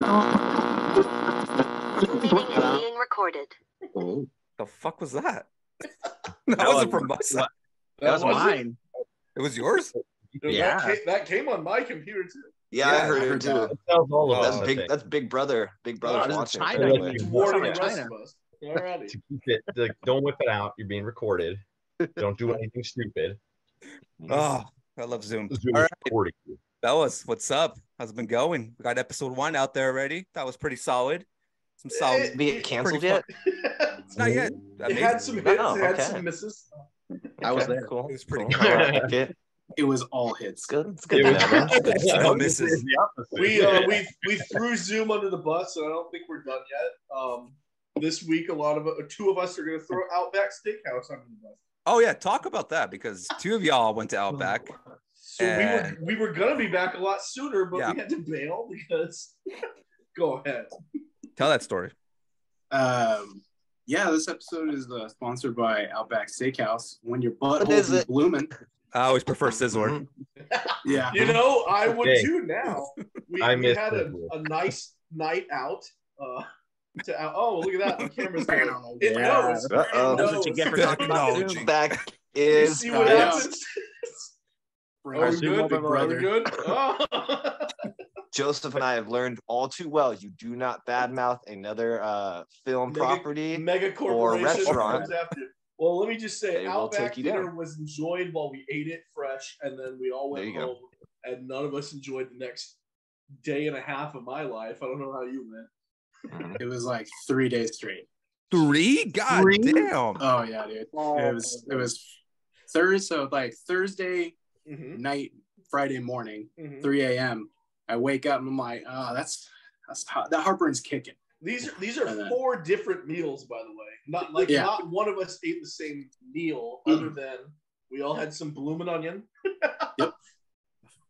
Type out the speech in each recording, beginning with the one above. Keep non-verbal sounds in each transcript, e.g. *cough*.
Meeting is being recorded. Oh, The fuck was that? *laughs* that That wasn't was- from my side. That was wasn't- mine. It was yours. Yeah. That, came, that came on my computer too. yeah, I heard I it too. that. That all of Oh, That's big. think. That's Big Brother. Big Brother's this watching. China. apparently. It's Warning the China. rest of us. Alrighty. to keep it, like, don't whip it out. You're being recorded. Don't do anything stupid. Oh, I love Zoom. Zoom All right, fellas, what's up? How's it been going? We got episode one out there already. That was pretty solid. Some solid. It- Be it canceled yet? It's not yet. it Amazing. had some hits, Oh, it had some misses. I was there. Cool. It was pretty cool. good. Like it. It was all hits. It's good. It's good. It was- know, man. It's I no misses. gonna say the opposite. We uh, we we threw Zoom under the bus, and I don't think we're done yet. Um, this week, a lot of uh, two of us are going to throw Outback Steakhouse under the bus. Oh yeah, talk about that because two of y'all went to Outback. So And- we were we were going to be back a lot sooner, but Yeah. we had to bail because. *laughs* Go ahead. Tell that story. Um, yeah, this episode is uh, sponsored by Outback Steakhouse. When your What butt is is it? blooming, I always prefer Sizzler. *laughs* yeah, You know, I would Okay. too now. *laughs* We, I we had a, a nice night out. Uh, to out. Oh, look at that! The camera's going. It knows. Uh-oh. It That's what you get for talking about Technology. Zoom. Back You see what happens? Bring Are we Zoom good? over, Are we brother. good? *laughs* Oh. *laughs* Joseph and I have learned all too well. You do not badmouth another uh, film Mega- property. Mega corporation or restaurant. comes after. you. Well, let me just say, They Outback dinner down. was enjoyed while we ate it fresh, and then we all went you go. home, and none of us enjoyed the next day and a half of my life. I don't know how you went. Mhm. It was like three days straight. Three? God Three? damn. Oh yeah, dude. It was it was Thursday, so like Thursday Mhm, night, Friday morning, mhm. 3 a.m. I wake up and I'm like, oh, that's that's that heartburn's kicking. These are these are then- four different meals, by the way. Not *laughs* like Yeah. not one of us ate the same meal, Mm. other than we all had some bloomin' onion. Yep. *laughs*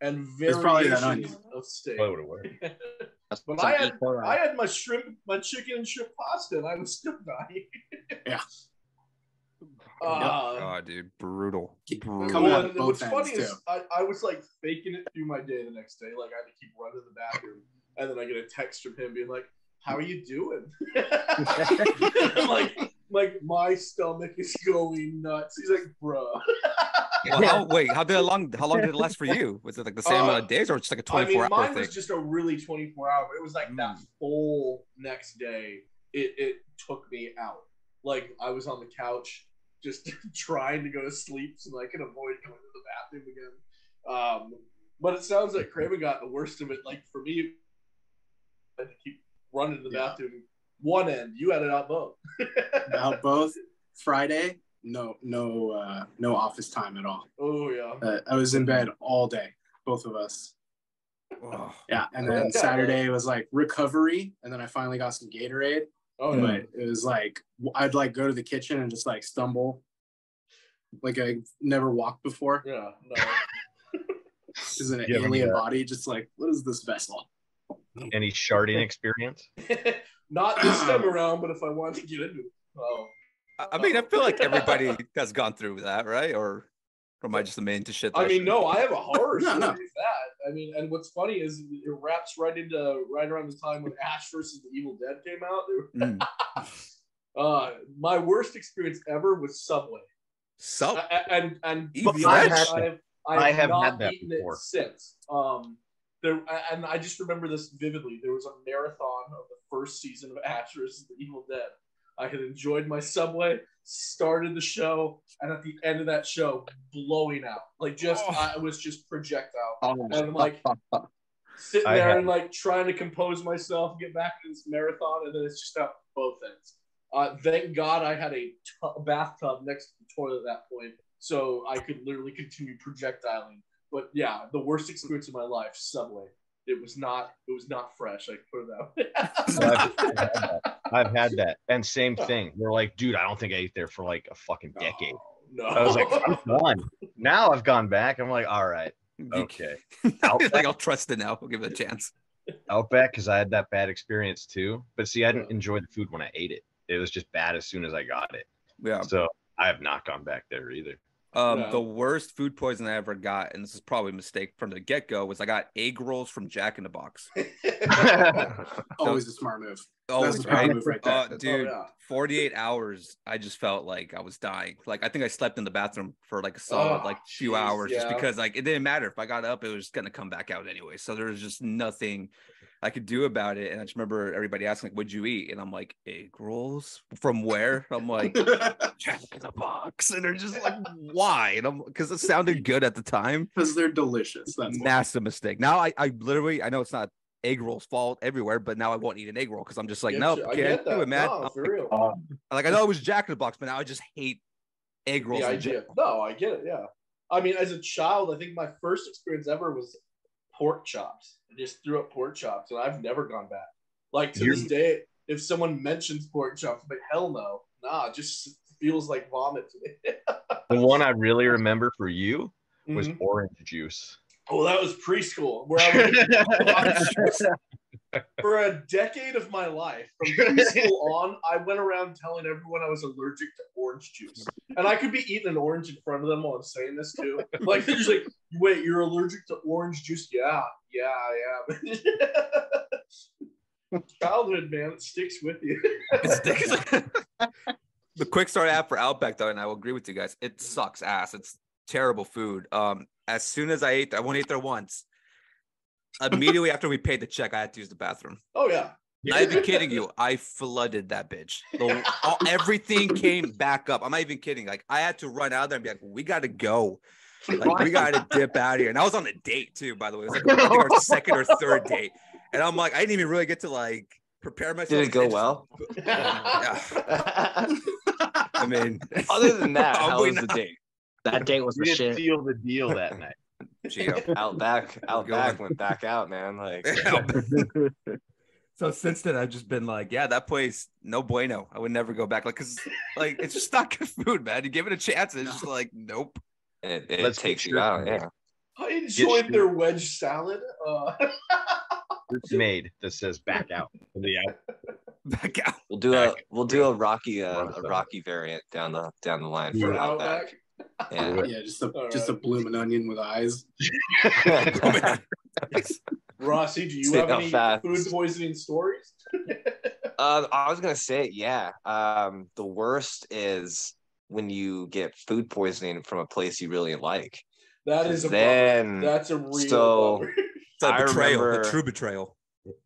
And It's probably variations of steak. That would've worked. *laughs* But I had I had my shrimp, my chicken and shrimp pasta, and I was still dying. Yeah. Uh, God, dude, brutal. Keep brutal. coming well, out of both what's ends, funny is. I, I was like faking it through my day the next day. Like I had to keep running to the bathroom, and then I get a text from him being like, "How are you doing?" *laughs* I'm like, like my stomach is going nuts. He's like, "Bro." Well, how, wait, how did it long? How long did it last for you? Was it like the same Uh, amount of days, or just like a I mean, twenty-four hour mine thing? was just a really 24 hour. It was like that whole next day. It it took me out. Like I was on the couch just *laughs* trying to go to sleep so that I can avoid going to the bathroom again. Um, but it sounds like Craven got the worst of it. Like for me, I had to keep running to the Yeah. bathroom. One end, you had it out both. *laughs* About both Friday, no no uh, no office time at all. oh yeah. Uh, I was in bed all day, both of us. Oh, Yeah, and then Yeah. Saturday was like recovery, and then I finally got some Gatorade. Oh yeah. But it was like I'd like go to the kitchen and just like stumble, like I never walked before. Yeah. No. *laughs* This is an Yeah, alien yeah. body, just like what is this vessel? Any sharding *laughs* experience? *laughs* Not this time around, but if I wanted to get into it. Oh. I I mean, I feel like everybody has gone through that, right? Or, or am I just immune to shit? I mean, shouldn't? no, I have a horror No, *laughs* story no. that. I mean, and what's funny is it wraps right into right around the time when Ash versus the Evil Dead came out. Mm. *laughs* Uh, my worst experience ever was Subway, So, A- a- and and Even I have, I have, I have not had that eaten before. it since. Um, there and I just remember this vividly. There was a marathon of the first season of Ash versus the Evil Dead. I had enjoyed my Subway, started the show, and at the end of that show, blowing out. Like just Oh. I was just projectile. Oh, And I'm like sitting there had- and like trying to compose myself, and get back into this marathon, and then it's just out both ends. Uh, thank God I had a bathtub next to the toilet at that point, so I could literally continue projectiling. But yeah, the worst experience of my life, Subway. It was not. It was not fresh. I can put it that way. I've, I've had that. *laughs* I've had that. And same thing. They're like, dude, I don't think I ate there for like a fucking decade. No. I was like, "Which one. Now I've gone back. I'm like, all right, okay. *laughs* like I'll trust it now. I'll give it a chance. Outback because I had that bad experience too. But see, I didn't enjoy the food when I ate it. It was just bad as soon as I got it. Yeah. So I have not gone back there either. Um, Yeah. the worst food poison I ever got, and this is probably a mistake from the get go, was I got egg rolls from Jack in the Box. *laughs* *laughs* Always a smart move. Always, That's a smart right? move right there. Uh, dude, yeah. 48 hours, I just felt like I was dying. Like I think I slept in the bathroom for like a solid Oh, like few jeez, hours just because like it didn't matter if I got up, it was gonna come back out anyway. So there was just nothing I could do about it. And I just remember everybody asking, like, what'd you eat? And I'm like, egg rolls from where? I'm like, *laughs* Jack in the box. And they're just like, *laughs* why? And I'm because it sounded good at the time. Because they're delicious. That's why. Massive mistake. Now I, I literally I know it's not egg rolls fault everywhere, but now I won't eat an egg roll because I'm just like, Get nope, I can't do it, man. No, for like, real. Uh, like I know it was Jack in the Box, but now I just hate egg rolls. the in gen- idea. No, I get it. Yeah. I mean, as a child, I think my first experience ever was pork chops. Just threw up pork chops, and I've never gone back. Like to this day, if someone mentions pork chops, I'm like, hell no, nah, it just feels like vomit to me. The one I really remember for you was Mhm. orange juice. Oh, that was preschool, where I was *laughs* for a decade of my life, from preschool on, I went around telling everyone I was allergic to orange juice, and I could be eating an orange in front of them while I'm saying this too. Like they're just like, "Wait, you're allergic to orange juice?" Yeah, yeah, I am. *laughs* Childhood, man, it sticks with you. *laughs* It's the quick start app for Outback though, and I will agree with you guys. It sucks ass. It's terrible food. Um, as soon as I ate, I won't eat there once. Immediately after we paid the check, I had to use the bathroom. Oh yeah, Not even kidding you. I flooded that bitch. The, *laughs* all, everything came back up. I'm not even kidding. Like I had to run out of there and be like, "We got to go. Like we got to dip out of here." And I was on a date too, by the way. It was like I our *laughs* second or third date, and I'm like, I didn't even really get to like prepare myself. Did it go just- well? Yeah. *laughs* I mean, *laughs* Other than that, how Probably was the date? That date was We the didn't shit. seal the deal that night. Gio. Outback, Outback Going. went back out, man. Like so since then, I've just been like, yeah, that place, no bueno. I would never go back. Like, cause like it's just not good food, man. You give it a chance, and it's just like, nope. It, it Let's takes get you out. Yeah. I enjoyed Get their wedge salad. Uh, *laughs* It's made that says back out. For the out. Back out. We'll do a we'll do a rocky uh, a rocky variant down the down the line for Yeah. Outback. Yeah. Yeah, just a All just a blooming onion with eyes. *laughs* Rossi, do you See have any fast- food poisoning stories? *laughs* Uh, I was gonna say, yeah. Um, the worst is when you get food poisoning from a place you really like. That is a Then bummer. That's a real so- bummer. *laughs* It's a I betrayal, remember- a true betrayal.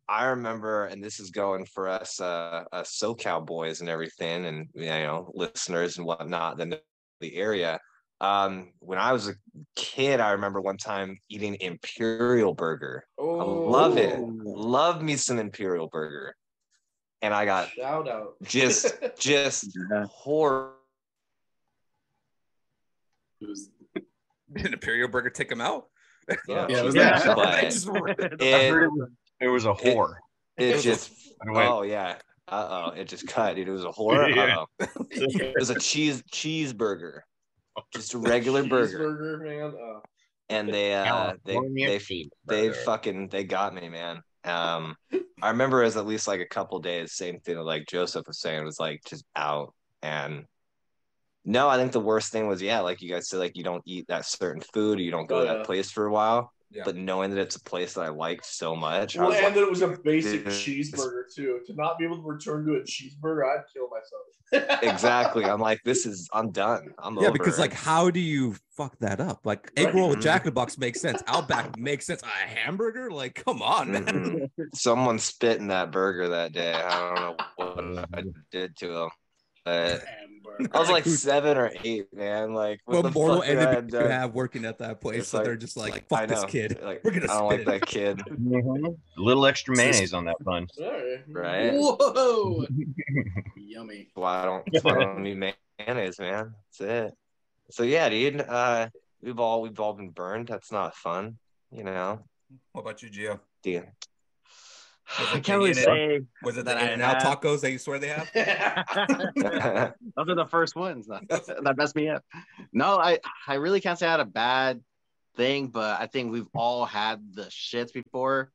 I remember, and this is going for us, uh, uh SoCal boys and everything, and you know, listeners and whatnot, then the area. Um, when I was a kid, I remember one time eating Imperial Burger. I love it. Oh, Love me some Imperial Burger, and I got Shout out. just *laughs* just Yeah. horror. It was Did Imperial Burger take him out? *laughs* Yeah, Yeah, it was Yeah. *laughs* that. just- it, it was, it was a whore. it just By oh yeah uh oh it just cut dude it was a horror *laughs* Yeah. uh-oh. it was a cheese cheeseburger just a regular burger man. Uh, and they uh they California they, cheeseburger. they fucking they got me man um i remember it was at least like a couple days same thing like joseph was saying it was like just out and no i think the worst thing was yeah like you guys said like you don't eat that certain food or you don't go to that place for a while Yeah. but knowing that it's a place that i liked so much I well, was and like, that it was a basic this- cheeseburger too. To not be able to return to a cheeseburger, I'd kill myself. *laughs* exactly i'm like this is i'm done i'm Yeah, over because like, how do you fuck that up? Like, egg Right. roll with Jack in the Box makes sense. Outback makes sense. A hamburger? Like, come on, man. Mhm. Someone spit in that burger that day. I don't know what I did to him. But *laughs* I was like seven or eight, man. Like, what What the mortal fuck did enemy do you have working at that place? It's So like- they're just like, I fuck this kid. Like, We're gonna I don't spit like it. that kid, Mhm. A little extra mayonnaise on that bun. *laughs* All right. right? Whoa! *laughs* Yummy. Why I don't, that's I don't need mayonnaise, man. That's it. So yeah, dude. Uh, we've all we've all been burned. That's not fun, you know. What about you, Gio? Dude. I can't really say Was it the That I In and Out tacos that you swear they have? *laughs* *laughs* those are the first ones that messed me up. No, I I really can't say I had a bad thing, but I think we've all had the shits before,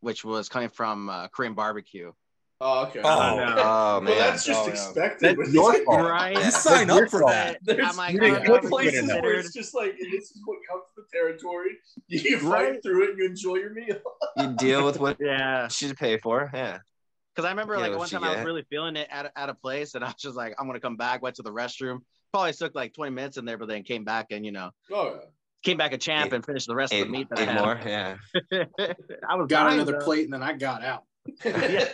which was coming from uh, Korean barbecue. Oh, okay. Oh, no. Oh well, that's just Oh, yeah. expected. That's your fault. Right? You sign up for that. There's, I'm like, You there's didn't put it places where it's just like this is what counts the territory. *laughs* You fight Right. through it and you enjoy your meal. *laughs* You deal with what Yeah. you should pay for. Yeah. Because I remember Yeah, like one you time I was really feeling it at, a- at a place and I was just like, I'm gonna come back, went to the restroom. Probably took like 20 minutes in there, but then came back and you know, Oh, came back a champ Eight- and finished the rest of the meat that eight I had. more. Yeah. *laughs* I was Got dying, another though. plate and then I got out. Yeah.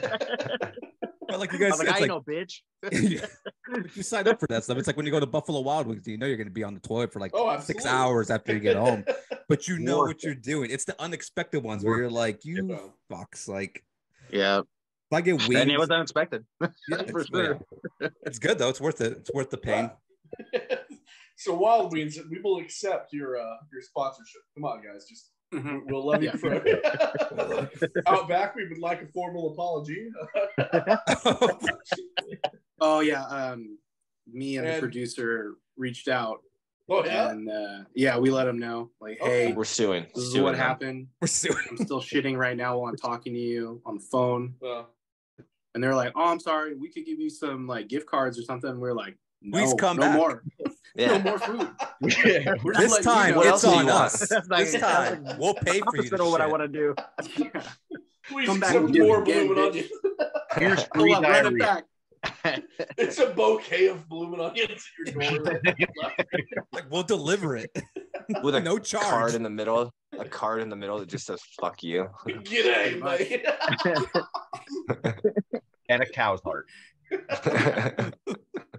But like you guys like, I it's ain't like, *laughs* no bitch. you sign up for that stuff. It's like when you go to Buffalo Wild Wings, you know you're going to be on the toilet for like Oh, six hours after you get home, but you know Worth what you're doing. It's the unexpected ones where you're like, you Yeah. fucks. Like, Yeah. if I get wings, And it was unexpected. *laughs* yeah, for it's, sure. yeah. it's good though. It's worth it. It's worth the pain. *laughs* so Wild Wings, we will accept your uh, your sponsorship. Come on, guys, just Mhm. we'll love you Yeah. for *laughs* out back. We would like a formal apology. *laughs* Oh yeah. Um, me and, And- the producer reached out oh yeah, and uh, yeah, we let him know like, Okay. hey, We're suing. this is Suing what them. happened. *laughs* We're suing. I'm still shitting right now while I'm talking to you on the phone. Uh, And they're like, oh, I'm sorry. We could give you some like gift cards or something. we're like, no, Please come no back." more. No Yeah. more food. *laughs* We're just This letting you time, know. It's else do you on us. *laughs* This time, we'll pay for you. Opposite To what I want to do. *laughs* please Come back accept and do it more again, blooming onions. Here's Hold free on, run it diarrhea. back. It's a bouquet of blooming onions at your door. Like we'll deliver it. With a no charge. card in the middle, a card in the middle that just says "fuck you." G'day, mate. and a cow's heart.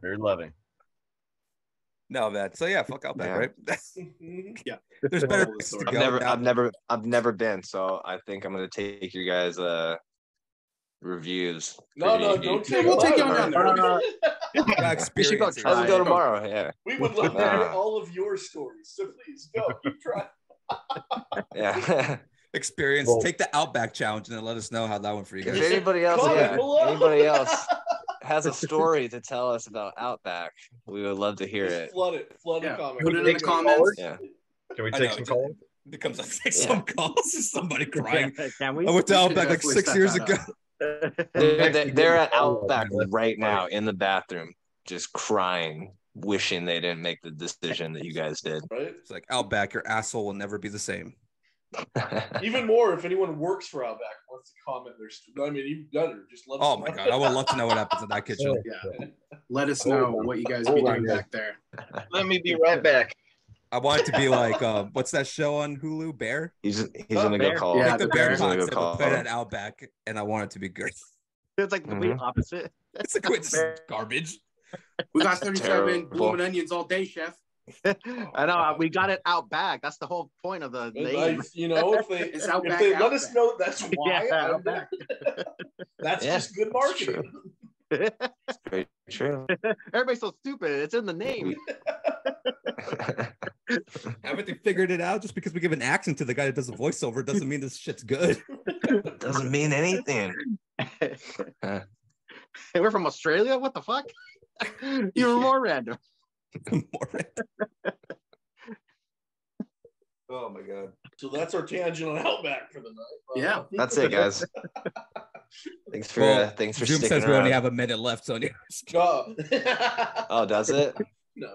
Very loving. No, man. So yeah, fuck Outback, Yeah. right? *laughs* yeah. There's better the to. I've never. I've never, I've never been, so I think I'm gonna take your guys' uh reviews. No, no, pretty- don't Yeah, take we'll take you on down there. Got We should go try Let's go tomorrow. Yeah, We would love to hear all of your stories. So please go. Keep trying. yeah. *laughs* Experience. Well- Take the Outback challenge and then let us know how that went for you if guys. anybody else, yeah, anybody else *laughs* has a story *laughs* to tell us about Outback, we would love to hear Just it. flood it. Flood Yeah, the comments. put it in the comments. Yeah. Can we take know, some calls? becomes like take some calls. *laughs* Somebody crying. Can we? I went to We Outback like six years ago. They're, *laughs* they're, they're at oh, Outback right now in the bathroom, just crying, wishing they didn't make the decision that you guys did. Right? It's like Outback, your asshole will never be the same. Even more if anyone works for Outback wants to comment their story. I mean, even better. Just let Oh my know. god, I would love to know what happens in that *laughs* kitchen. Yeah. Let us know on. what you guys Hold be doing guys. back there. Let me be right back. I want it to be like uh, what's that show on Hulu? Bear. he's he's Oh, gonna go call. Yeah, Like the the Bear he's gonna go call. put it at Outback, and I want it to be good. *laughs* It's like the complete opposite. It's like it's garbage. We got 37 Terrible. blooming onions all day, chef. *laughs* I know oh. we got it out back. That's the whole point of the name. I, you know, if *laughs* they It's if Outback, they let us Outback. know that's *laughs* why, Yeah, I- Outback. that's Yeah, just good that's true. marketing. Very true. Everybody's so stupid. It's in the name. Haven't they figured it out? Just because we give an accent to the guy that does the voiceover doesn't mean this shit's good. Doesn't mean anything. Hey, we're from Australia. What the fuck? You're more random. *laughs* More oh my god. So that's our tangent on Outback for the night. Yeah. That's it, guys. *laughs* Thanks for Well, uh, thanks for Zoom sticking says we only have a minute left, so Oh. *laughs* Oh, does it? no.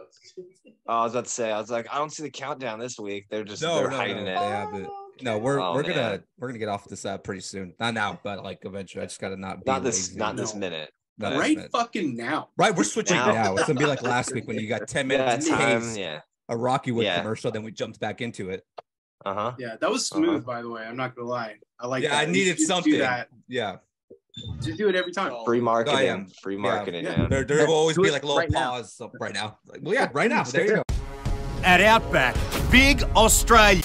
Oh, I was about to say. I was like, I don't see the countdown this week. They're just no, they're no, hiding no, it. they have it. No, we're Oh, we're gonna we're gonna get off this app pretty soon. Not now, but like eventually. I just gotta not be Not this, lazy. not this minute. Not this right minute. fucking now. Right, we're switching Now. now. It's gonna be like last week when you got *laughs* ten Yeah, minutes time. pace, Yeah. a Rocky Wood Yeah. commercial, then we jumped back into it. Uh huh. Yeah, that was smooth, Uh-huh. by the way. I'm not gonna lie. I like. yeah, that. I needed should something. Do that. Yeah, Just do it every time. Free marketing. am. Free marketing. Yeah. man. there, there will always be like a little right now. pause so- right now. Like, well, yeah, right now. There you go. At Outback, Big Australia.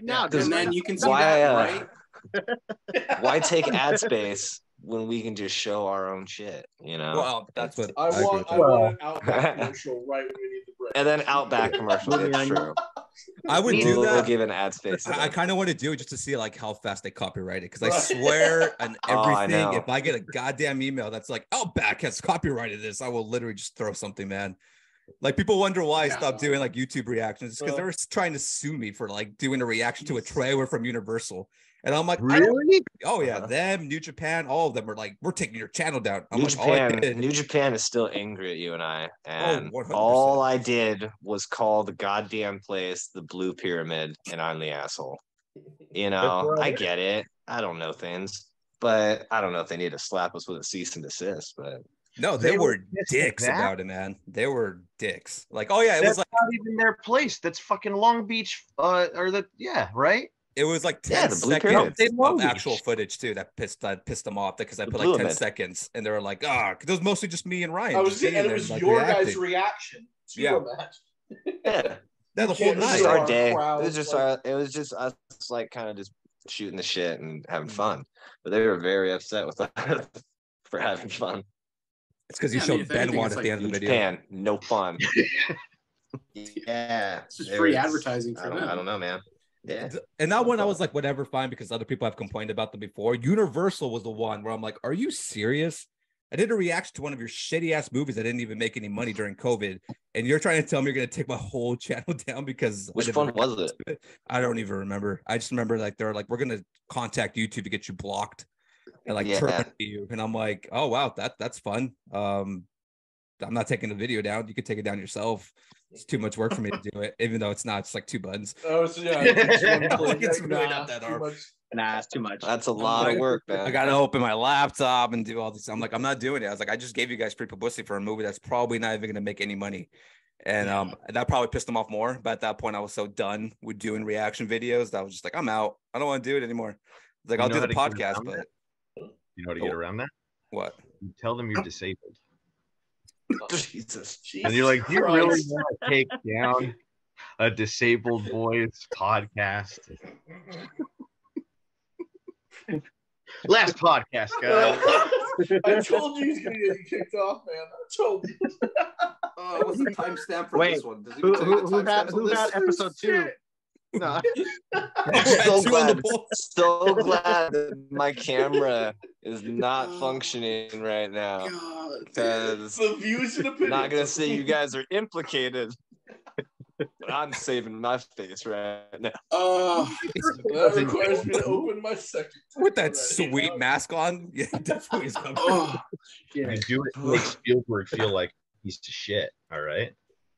Right now, Because dude. Then you can see Why, that, uh, right? *laughs* Why take ad space when we can just show our own shit? You know. Well, that's what I agree want I that. want an Outback commercial right when we need the break. and then Outback commercial. It's true. I would We'll, do we'll that. give an ad space. I, I kind of want to do it just to see like how fast they copyright it because I Right. swear *laughs* and Oh, I everything. if I get a goddamn email that's like Outback has copyrighted this, I will literally just throw something, man. Like people wonder why I stopped doing like YouTube reactions because they Uh. were trying to sue me for like doing a reaction to a trailer from Universal. And I'm like, Really? oh yeah, Uh-huh. them, New Japan, all of them are like, we're taking your channel down. I'm New like, Japan, New Japan is still angry at you and I, and 100%. all I did was call the goddamn place the Blue Pyramid, and I'm the asshole. You know, I get it. I don't know things, but I don't know if they need to slap us with a cease and desist. But no, they, They were were dicks that? about it, man. They were dicks. Like, oh yeah, it That's was like not even their place. That's fucking Long Beach. Uh, or the yeah, right? it was like 10 Yeah, the seconds Pyramid. Of actual footage too that pissed that pissed them off because I The put like 10 Pyramid. seconds and they were like, ah, 'cause it was mostly just me and Ryan. I was just and it was like, your reacting. guys' reaction to Yeah. a match. *laughs* yeah, Yeah, the whole it was night. just Our our day. It was just like- our. It was just us, like kind of just shooting the shit and having Mm. fun. But they were very upset with us *laughs* for having fun. It's because you Yeah, I mean, showed if anything, Benoit at like the end of the video. Japan, no fun. *laughs* yeah, It's just free was- advertising for I don't, I don't know, man. Yeah. And that one I was like, whatever, fine, because other people have complained about them before. Universal was the one where I'm like, are you serious? I did a reaction to one of your shitty ass movies that didn't even make any money during COVID, and you're trying to tell me you're gonna take my whole *laughs* channel down because I Which did a one was reaction it? I don't even remember. I just remember like they're like, we're gonna contact YouTube to get you blocked and like Yeah. terminate you. And I'm like, oh wow, that that's fun. Um, I'm not taking the video down. You could take it down yourself. It's too much work for me to do it, even though it's not. It's like two buttons. Oh, so yeah, *laughs* it's one Like, it's really Nah, not that hard. Nah, it's too much. That's a lot like- of work, man. I gotta open my laptop and do all this. I'm like, I'm not doing it. I was like, I just gave you guys free publicity for a movie that's probably not even gonna make any money. And um that probably pissed them off more. But at that point, I was so done with doing reaction videos that I was just like, I'm out. I don't want to do it anymore. Like, You I'll know do the podcast, but that? You know how to get around that? what? You tell them you're disabled. Jesus. *laughs* Jesus. And you're like, do you really want to take down a disabled boys podcast? Last podcast, guys. *laughs* I told you he's gonna get kicked off, man. I told you. *laughs* Oh, what's the timestamp for Wait, this one? Does Who, who, who had who had episode two? No. *laughs* So Two on the glad, so glad that my camera is not functioning right now because the views and opinions. not gonna say you guys are implicated. But I'm saving my face right now. Oh, That requires me to open my second. With that Right. sweet mask on, *laughs* yeah, definitely is coming. oh, You do it to make Spielberg feel like he's to shit. All right.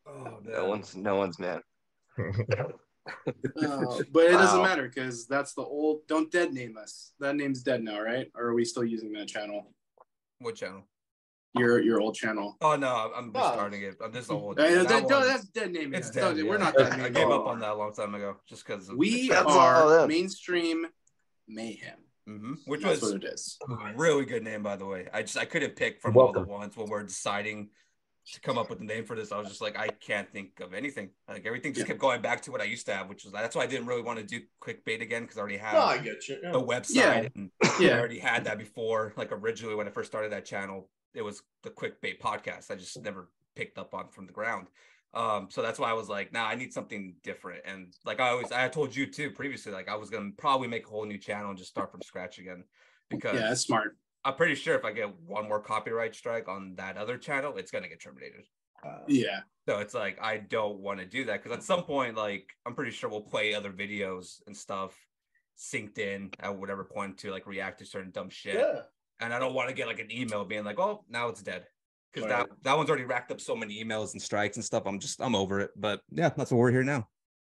Oh, No one's no one's man. *laughs* Oh, *laughs* but it doesn't Wow. matter because that's the old. Don't dead name us. That name's dead now, right? Or are we still using that channel? What channel? Your your old channel. Oh no, I'm Oh. restarting it. I'm just old. Uh, that that- one's- that's dead name. It's dead. Yeah. We're not *laughs* I- dead I gave up on that a long time ago, just because We That's are them. mainstream mayhem. hmm which That's was what it is. a really good name, by the way. I just I couldn't pick from all the ones when we're deciding to come up with the name for this. I was just like, I can't think of anything. Like everything just Yeah. kept going back to what I used to have, which was that's why I didn't really want to do clickbait again because I already had No, I get you. yeah. the website Yeah. and *laughs* I already had that before. Like originally when I first started that channel, it was the clickbait podcast. I just never picked up on from the ground. Um, so that's why I was like, nah, I need something different. And like I always I told you too previously, like I was gonna probably make a whole new channel and just start from scratch again. Because Yeah, that's smart. I'm pretty sure if I get one more copyright strike on that other channel, it's gonna get terminated. Um, yeah. So it's like I don't want to do that because at some point, like I'm pretty sure we'll play other videos and stuff synced in at whatever point to like react to certain dumb shit. Yeah. And I don't want to get like an email being like, "Oh, now it's dead," because Right. that that one's already racked up so many emails and strikes and stuff. I'm just I'm over it. But yeah, that's what we're here now.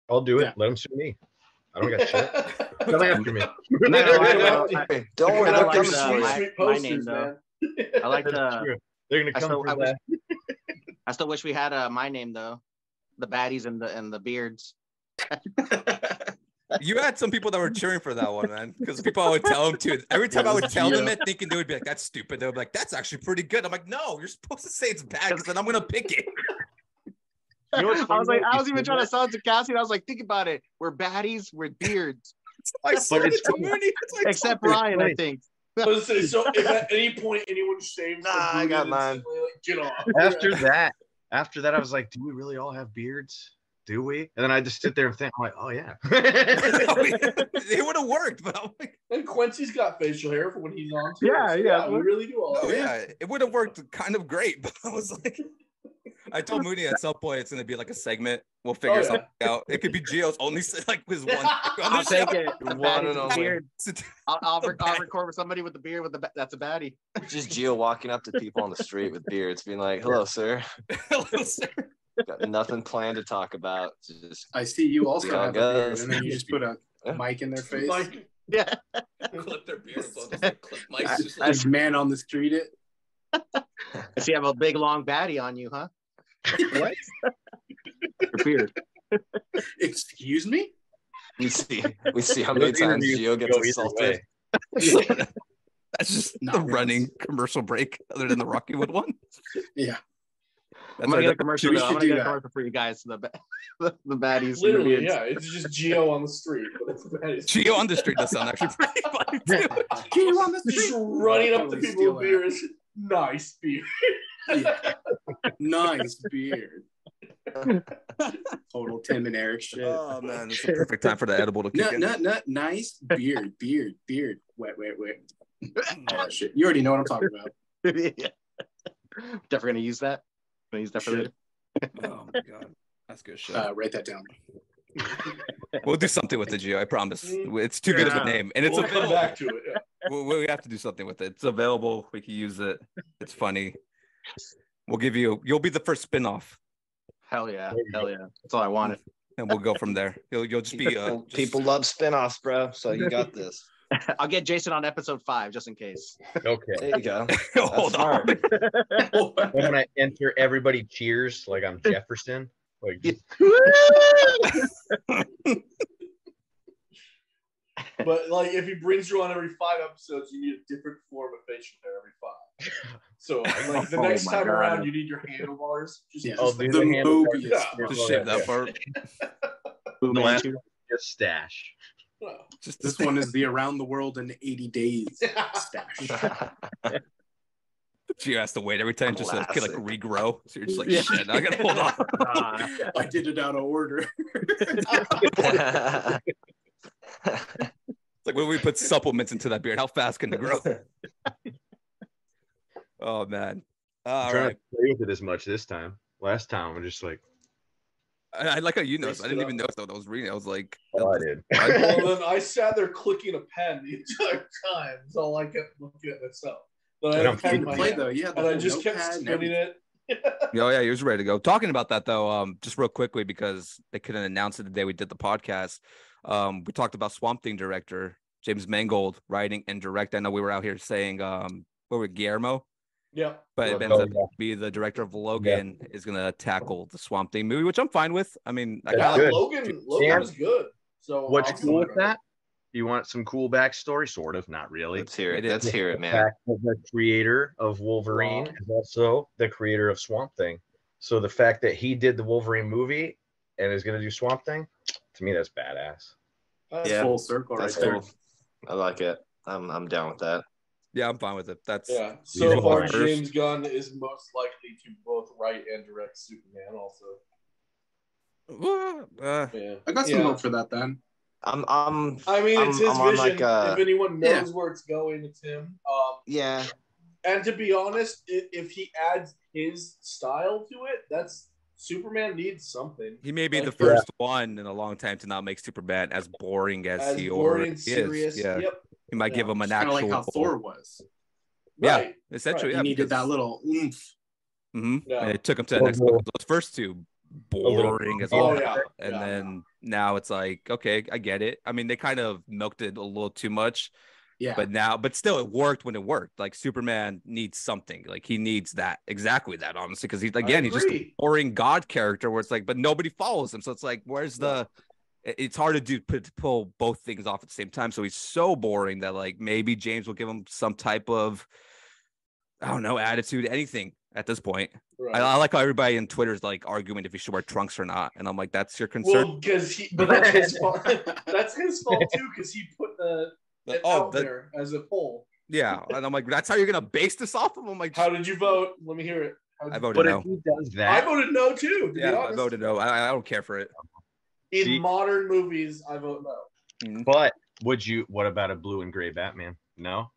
I'll do it. Yeah. Let him sue me. I don't got shit. *laughs* Come after me. No, I know. Uh, I- Don't worry, I they're like coming the- uh, to my- Sweet my name, though. man. I like the. Uh, they're gonna I come still, for I, wish. *laughs* I still wish we had uh, my name though, the baddies and the and the beards. *laughs* You had some people that were cheering for that one, man, because people I would tell them to. Every time I would tell them it, thinking they would be like, "That's stupid." They would be like, "That's actually pretty good." I'm like, "No, you're supposed to say it's bad because then I'm gonna pick it." You know what's *laughs* I was like, though? I You was even said trying to that, sound sarcastic. I was like, think about it. We're baddies. We're beards. *laughs* I said it's it to. Mooney. It's like, Except Ryan, I funny. think. I was gonna so if at any point anyone shaves, Nah, the I got mine. Like, get off. After that, after that, I was like, do we really all have beards? Do we? And then I just sit there and think, I'm like, oh yeah. *laughs* Oh, it would have worked, but I'm like, And Quincy's got facial hair for when he's on. Too. Yeah, So, yeah. We really do all. oh that. yeah, it would have worked kind of great. But I was like, I told Mooney at some point it's gonna be like a segment. We'll oh, figure Oh, yeah. something out. It could be Geo's only *laughs* like his one. *laughs* I'll take it. The One baddie and with only. beard. I'll, I'll, *laughs* The rec- I'll record with somebody with the beard with the ba- that's a baddie. Just Geo walking up to people on the street with beards, being like, "Hello, sir. Hello, Got nothing planned to talk about. Just I see you also Yeah, have a beard, and then you just put a Yeah. mic in their face. Like, Yeah. clip their beards on clip mics. Just like, Just man on the street it. I see you have a big long baddie on you, huh? What? Your beard. *laughs* Excuse me? we see we see how many times interviews Gio gets go assaulted. *laughs* that's just Not the once. running commercial break, other than the Rockywood one. Yeah. I'm gonna get a commercial. we. I'm should gonna do get a that. commercial for you guys. The ba- *laughs* the, the baddies. literally, beards. yeah. It's just Geo on the street. But it's the. Geo on the street does sound actually pretty funny too. You on the street, Just street? running up to people steal with that. beers. Nice beer. Yeah. nice beard. Total Tim and Eric shit. Oh man, it's the perfect time for the edible to kick Nut, in. nut, nut, nice beard, beard, beard. Wait, wait, wait. *laughs* Oh, shit. You already know what I'm talking about. yeah. Definitely gonna use that. Gonna use that for later. Oh my god, that's good shit. Uh, write that down. *laughs* we'll do something with the Geo. I promise. It's too good of a name, and it's we'll come back to it. Yeah. we, we have to do something with it. It's available. We can use it. It's funny. We'll give you. You'll be the first spin-off, Hell yeah. Hell yeah. That's all I wanted. and we'll go from there. You'll you'll just be. Uh, People, just- people love spin-offs, bro. So you got *laughs* this. I'll get Jason on episode five just in case. Okay. There you go. *laughs* Hold on. *laughs* When I'm enter everybody cheers like I'm Jefferson. Like But like, if he brings you on every five episodes, you need a different form of facial hair every five. So *laughs* like the Oh next my time God. around, you need your handlebars. Just, Yeah. Oh, just the dude, the handle. Mobius. Yeah. Just shave that part. Boom No, Manchu. just stash. well, Just This one is the around the world in 80 days *laughs* stash. *laughs* Geo has to wait every time just to like regrow. So you're just like, Yeah. shit. I gotta hold on. Uh, I did it out of order. It's like when we put supplements into that beard, how fast can it grow? Oh man. I'm All trying right. to play with it as much this time. Last time I'm just like, I, I like how you noticed. I didn't it even up. notice that I was reading. I was like, oh, I did. well, then I sat there clicking a pen the entire time. That's all I kept looking at myself. But I And had I'm a pen in You my played hand, though. Yeah, had the and I just kept notepad spinning it. *laughs* Oh yeah, he was ready to go. Talking about that though, um, just real quickly because they couldn't announce it the day we did the podcast. Um, we talked about Swamp Thing director James Mangold writing and direct. I know we were out here saying um, what were Guillermo, Yeah. but it Logan. ends up be the director of Logan is gonna tackle the Swamp Thing movie, which I'm fine with. I mean, I kind Yeah, of good. Logan. Logan Yeah. was good. So What's I'll cool with that? You want some cool backstory? Sort of, not really. Let's hear it. It is. Let's hear it, man. fact that the creator of Wolverine Wow. is also the creator of Swamp Thing. So the fact that he did the Wolverine movie and is going to do Swamp Thing, to me, that's badass. credit. Yeah. Full circle right That's there. cool. I like it. I'm I'm down with that. Yeah, I'm fine with it. That's Yeah. So far, first. James Gunn is most likely to both write and direct Superman. Also. uh, Yeah. I got some Yeah. hope for that then. I'm I'm I mean, it's I'm- his I'm vision. like, uh, if anyone Yeah. knows where it's going, it's him. Um, yeah. and to be honest, i- if he adds his style to it, that's Superman needs something. he may be the Like, first one in a long time to not make Superman as boring as, As he boring already and is. serious. Yeah, Yep. He might give Yeah. him an Kind of actual like how Thor was. Yeah. Right. essentially. Right. Yeah, he needed that little oomph. Mhm. Yeah. And it took him to the next level. Those first two boring as Oh well. yeah. And yeah. then now it's like, okay, I get it. I mean, they kind of milked it a little too much, Yeah. but now, but still, it worked when it worked. Like Superman needs something. Like he needs that exactly that, honestly, because he's again, he's just a boring god character where it's like, but nobody follows him. So it's like, where's the? It- It's hard to do to pull both things off at the same time. So he's so boring that like maybe James will give him some type of, I don't know, attitude, anything at this point. Right. I, I like how everybody in Twitter is like arguing if he should wear trunks or not, and I'm like, that's your concern. well, because he, but that's his *laughs* fault. *laughs* that's his fault too, because he put the But- it oh, out that- there as a poll. yeah, *laughs* and I'm like, that's how you're gonna base this off of. I'm like, How did you vote? Let me hear it. I voted But no. if he does I voted no too. To be Yeah, I voted no. I, I don't care for it. In See- modern movies, I vote no. Mhm. but would you? What about a blue and gray Batman? No.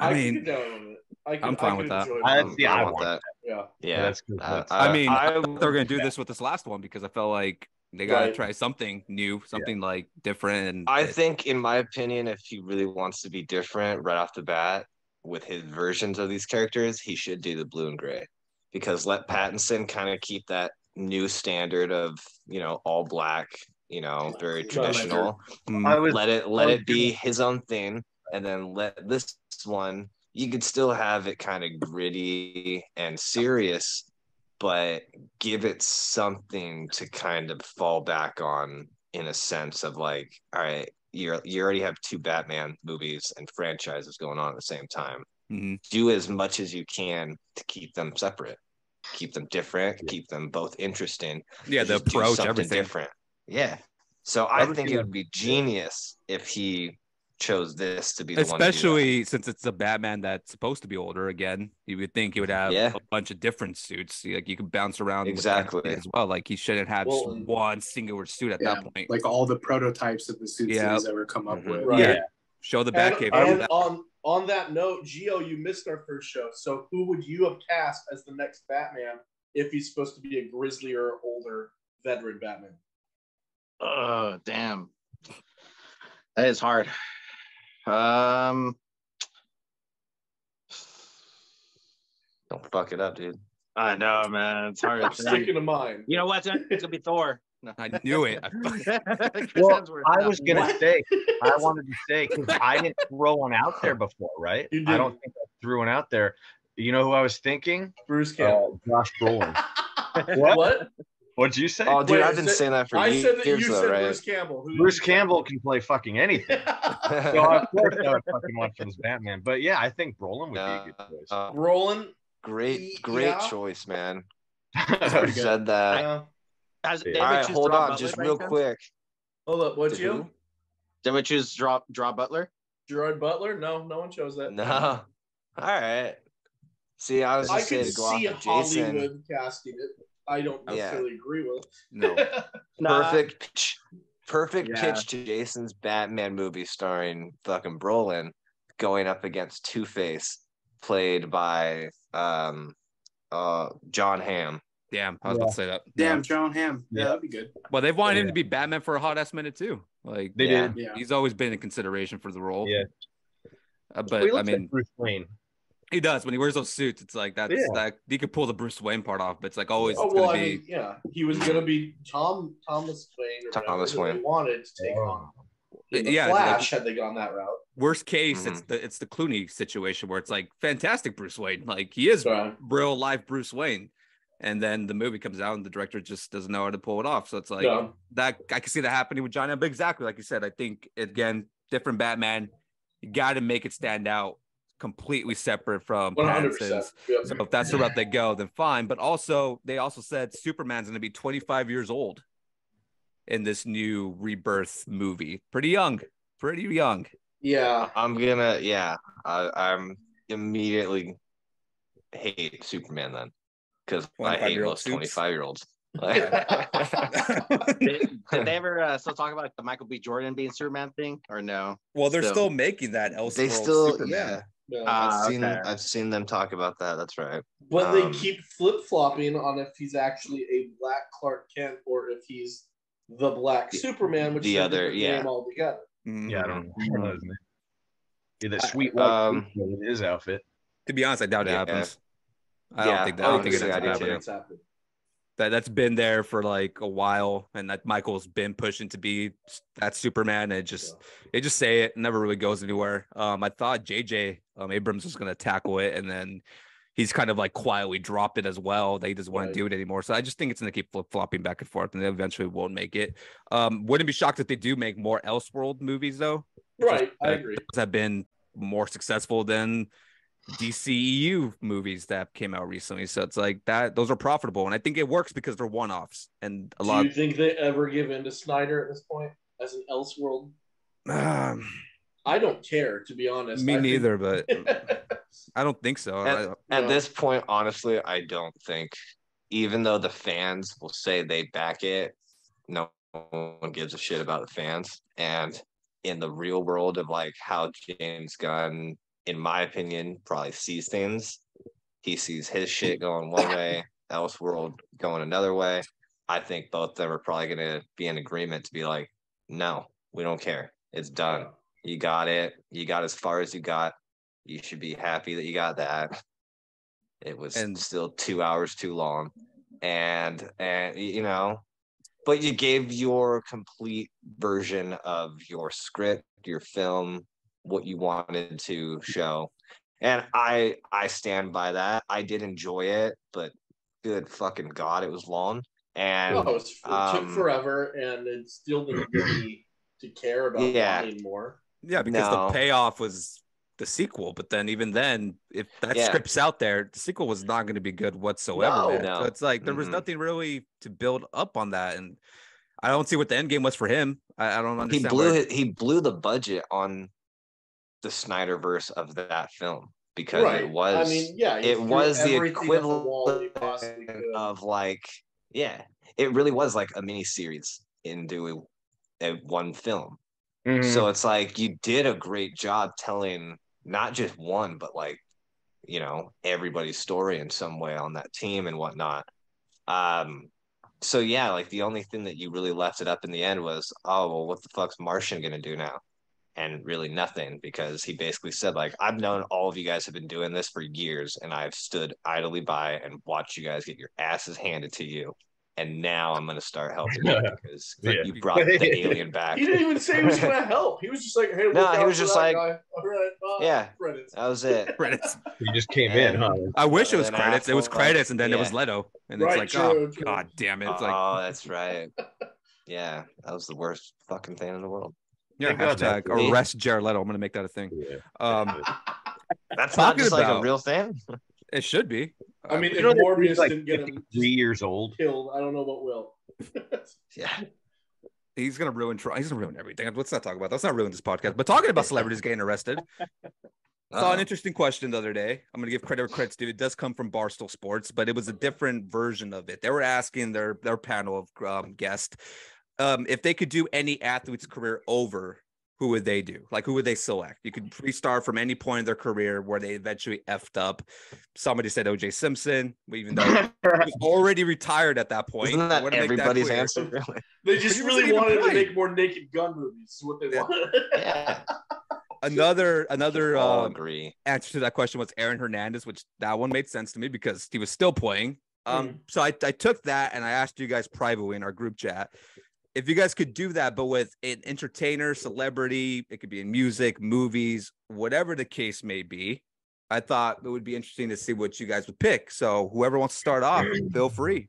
I can mean, get down with it. I can, I'm fine I with that. I- it. yeah, I want want that. yeah. Yeah, that's good. Uh, I mean, I, I- thought they were gonna do this with this last one because I felt like they gotta Right. try something new, something like different. And I think, in my opinion, if he really wants to be different right off the bat with his versions of these characters, he should do the blue and gray because let Pattinson kind of keep that new standard of you know all black, you know, very traditional. Mm, I was let it let was it be his own thing, and then let this one. You could still have it kind of gritty and serious, but give it something to kind of fall back on in a sense of like, all right, you're you already have two Batman movies and franchises going on at the same time. mhm. Do as much as you can to keep them separate, keep them different, keep them both interesting. yeah, the just do approach, everything. different. Yeah. So I Everything think it would be genius if he chose this to be the one. to do that. Especially since it's a Batman that's supposed to be older again, you would think he would have Yeah. a bunch of different suits. Like you could bounce around Exactly. As well. Like he shouldn't have just Well, one singular suit at Yeah, that point. like all the prototypes of the suits Yeah. that he's ever come up Mhm. with. Right. Yeah. Show the And, Batcave. and on on that note, Geo, you missed our first show. So who would you have cast as the next Batman if he's supposed to be a grislier, older, veteran Batman? Oh, damn. That is hard. Um, Don't fuck it up, dude. I know, man. It's hard. *laughs* I'm to sticking to mine. You know what? It's gonna be Thor. No. I knew it. I *laughs* *laughs* Well, I was gonna What? say, I *laughs* wanted to say because I didn't throw one out there before, right? You I don't think I threw one out there. You know who I was thinking? Bruce Uh, Campbell. Josh Brolin. what? what? What'd you say? Oh, dude, Wait, I've been said- saying that for I years, I said that you though, said right? Bruce Campbell. Who Bruce Campbell can play fucking anything. so of course I would fucking want for this Batman. But yeah, I think Brolin would be a good choice. Uh, Brolin. great, great Yeah. choice, man. I've pretty good. said that. Yeah. Has- Yeah. did All anybody right, choose hold on, Butler just real chance? quick. Hold up. What's Did you? who? Did we choose Draw Draw Butler? Gerard Butler? No, no one chose that. No. All right. See, I was I just saying can to go off see of Jason. Hollywood casting it. I don't Yeah. necessarily agree with. no. *laughs* Perfect pitch. Perfect Yeah. pitch to Jason's Batman movie starring fucking Brolin going up against Two Face, played by um uh Jon Hamm. Damn, I was about to say that. Damn, Jon Hamm. Yeah, Yeah. that'd be good. Well, they've wanted him Yeah. to be Batman for a hot ass minute too. Like They Yeah. did. Yeah. he's always been in consideration for the role. Yeah. Uh, Well, he but I looks like mean, Bruce Wayne. he does when he wears those suits. It's like that's Yeah. that he could pull the Bruce Wayne part off, but it's like always Oh it's well, gonna I be. mean, yeah, he was gonna be Tom Thomas Wayne. Or Thomas whatever they Wayne. wanted to take on in the Yeah, Flash had they gone that route. Worst case, Mm-hmm. it's the it's the Clooney situation where it's like fantastic Bruce Wayne, like he is Right. real life Bruce Wayne, and then the movie comes out and the director just doesn't know how to pull it off. So it's like Yeah. that I can see that happening with Johnny. But exactly like you said, I think again, different Batman. You got to make it stand out, completely separate from One hundred percent. Pattinson's. So if that's the route they go, then fine. But also, they also said Superman's going to be 25 years old in this new rebirth movie. Pretty young, pretty young. Yeah. I'm gonna yeah, I, I'm immediately hate Superman then. Because I hate 25-year-old most 25 year olds. *laughs* Did, did they ever uh, still talk about the Michael B. Jordan being Superman thing, or no? well, they're Still. still, making that Elseworld they still Superman. yeah. yeah. Ah, I've seen okay. I've seen them talk about that. That's right. but um, they keep flip flopping on if he's actually a black Clark Kent or if he's the black The- Superman, which the is other- different yeah. name altogether. Mhm. Yeah, I don't, know his name. Yeah, that I- sweet white um, suit his outfit. To be honest, I doubt it Yeah. happens. I Yeah, don't think that. I don't think it honestly, ends I up do too. happening. It's happening. That that's been there for like a while, and that Michael's been pushing to be that Superman. And it just they just say it, never really goes anywhere. Um, I thought JJ um, Abrams was gonna tackle it, and then he's kind of like quietly dropped it as well. They doesn't want Right. to do it anymore. So I just think it's gonna keep flip flopping back and forth, and they eventually won't make it. Um, wouldn't be shocked if they do make more Elseworld movies though. Right, I agree. those have been more successful than DCEU movies that came out recently. So it's like that; those are profitable, and I think it works because they're one-offs. And a Do lot, Do you think they ever give in to Snyder at this point as an Elseworld? um, I don't care, to be honest. me I think- neither, but *laughs* I don't think so. At, I- at No. this point, honestly, I don't think, even though the fans will say they back it, no one gives a shit about the fans. And in the real world of like how James Gunn in my opinion, probably sees things. He sees his shit *laughs* going one way, Elseworld going another way. I think both of them are probably going to be in agreement to be like, no, we don't care. It's done. You got it. You got as far as you got. You should be happy that you got that. It was And- still two hours too long, and and you know, but you gave your complete version of your script, your film, what you wanted to show, and I I stand by that. I did enjoy it, but good fucking god, it was long, and No, it, was, it took um, forever, and it still didn't *clears throat* get me to care about Yeah. anymore. Yeah, because No. the payoff was the sequel, but then even then, if that Yeah. script's out there, the sequel was not going to be good whatsoever. No. No. So it's like there was Mhm. nothing really to build up on that, and I don't see what the end game was for him. I, I don't understand. he blew why- it. He blew the budget on the Snyderverse of that film because right. it was I mean, yeah, it was the everything the wall that he equivalent of like yeah, it really was like a mini series into a, one film. Mhm. So it's like you did a great job telling not just one, but like you know everybody's story in some way on that team and whatnot. Um, so yeah, like the only thing that you really left it up in the end was, oh well, what the fuck's Martian gonna do now? And really nothing because he basically said like, I've known all of you guys have been doing this for years, and I've stood idly by and watched you guys get your asses handed to you. And now I'm gonna start *laughs* helping you because Yeah. you brought the *laughs* alien back. He didn't even say he was going *laughs* to help. He was just like, "Hey, look No, he out was just that like- guy. all right, bye. Yeah. credits." That was it. credits. He just came in, huh? I wish it was Then credits. It was credits, and then it was. Leto, and Right, it's like, oh true, true. god damn it! It's oh, like, that's right. Yeah, that was the worst fucking thing in the world. Yeah, Thank God that- hashtag arrest Jared Leto. I'm gonna make that a thing. Yeah. Um, *laughs* That's not Talking just like a real thing. it should be. I mean, Uh, if You know that Morbius like didn't get him 53 years old. killed, I don't know what will. *laughs* Yeah. he's gonna ruin. Tr- He's gonna ruin everything. Let's not talk about. that. Let's not ruin this podcast. But talking about celebrities getting arrested, *laughs* saw an interesting question the other day. I'm gonna give credit where credit's due. It does come from Barstool Sports, but it was a different version of it. They were asking their their panel of um, guests um, if they could do any athlete's career over. Who would they do? Like, who would they select? You could restart from any point in their career where they eventually effed up. Somebody said OJ Simpson, we even though *laughs* he was already retired at that point. Isn't that everybody's clear. answer? Really? *laughs* They just really wanted to make more Naked Gun movies. Is what they Yeah. wanted. Yeah. *laughs* Another another um, agree. answer to that question was Aaron Hernandez, which that one made sense to me because he was still playing. Um, Mhm. so I, I took that and I asked you guys privately in our group chat if you guys could do that, but with an entertainer, celebrity, it could be in music, movies, whatever the case may be. I thought it would be interesting to see what you guys would pick. So whoever wants to start off, *clears throat* feel free.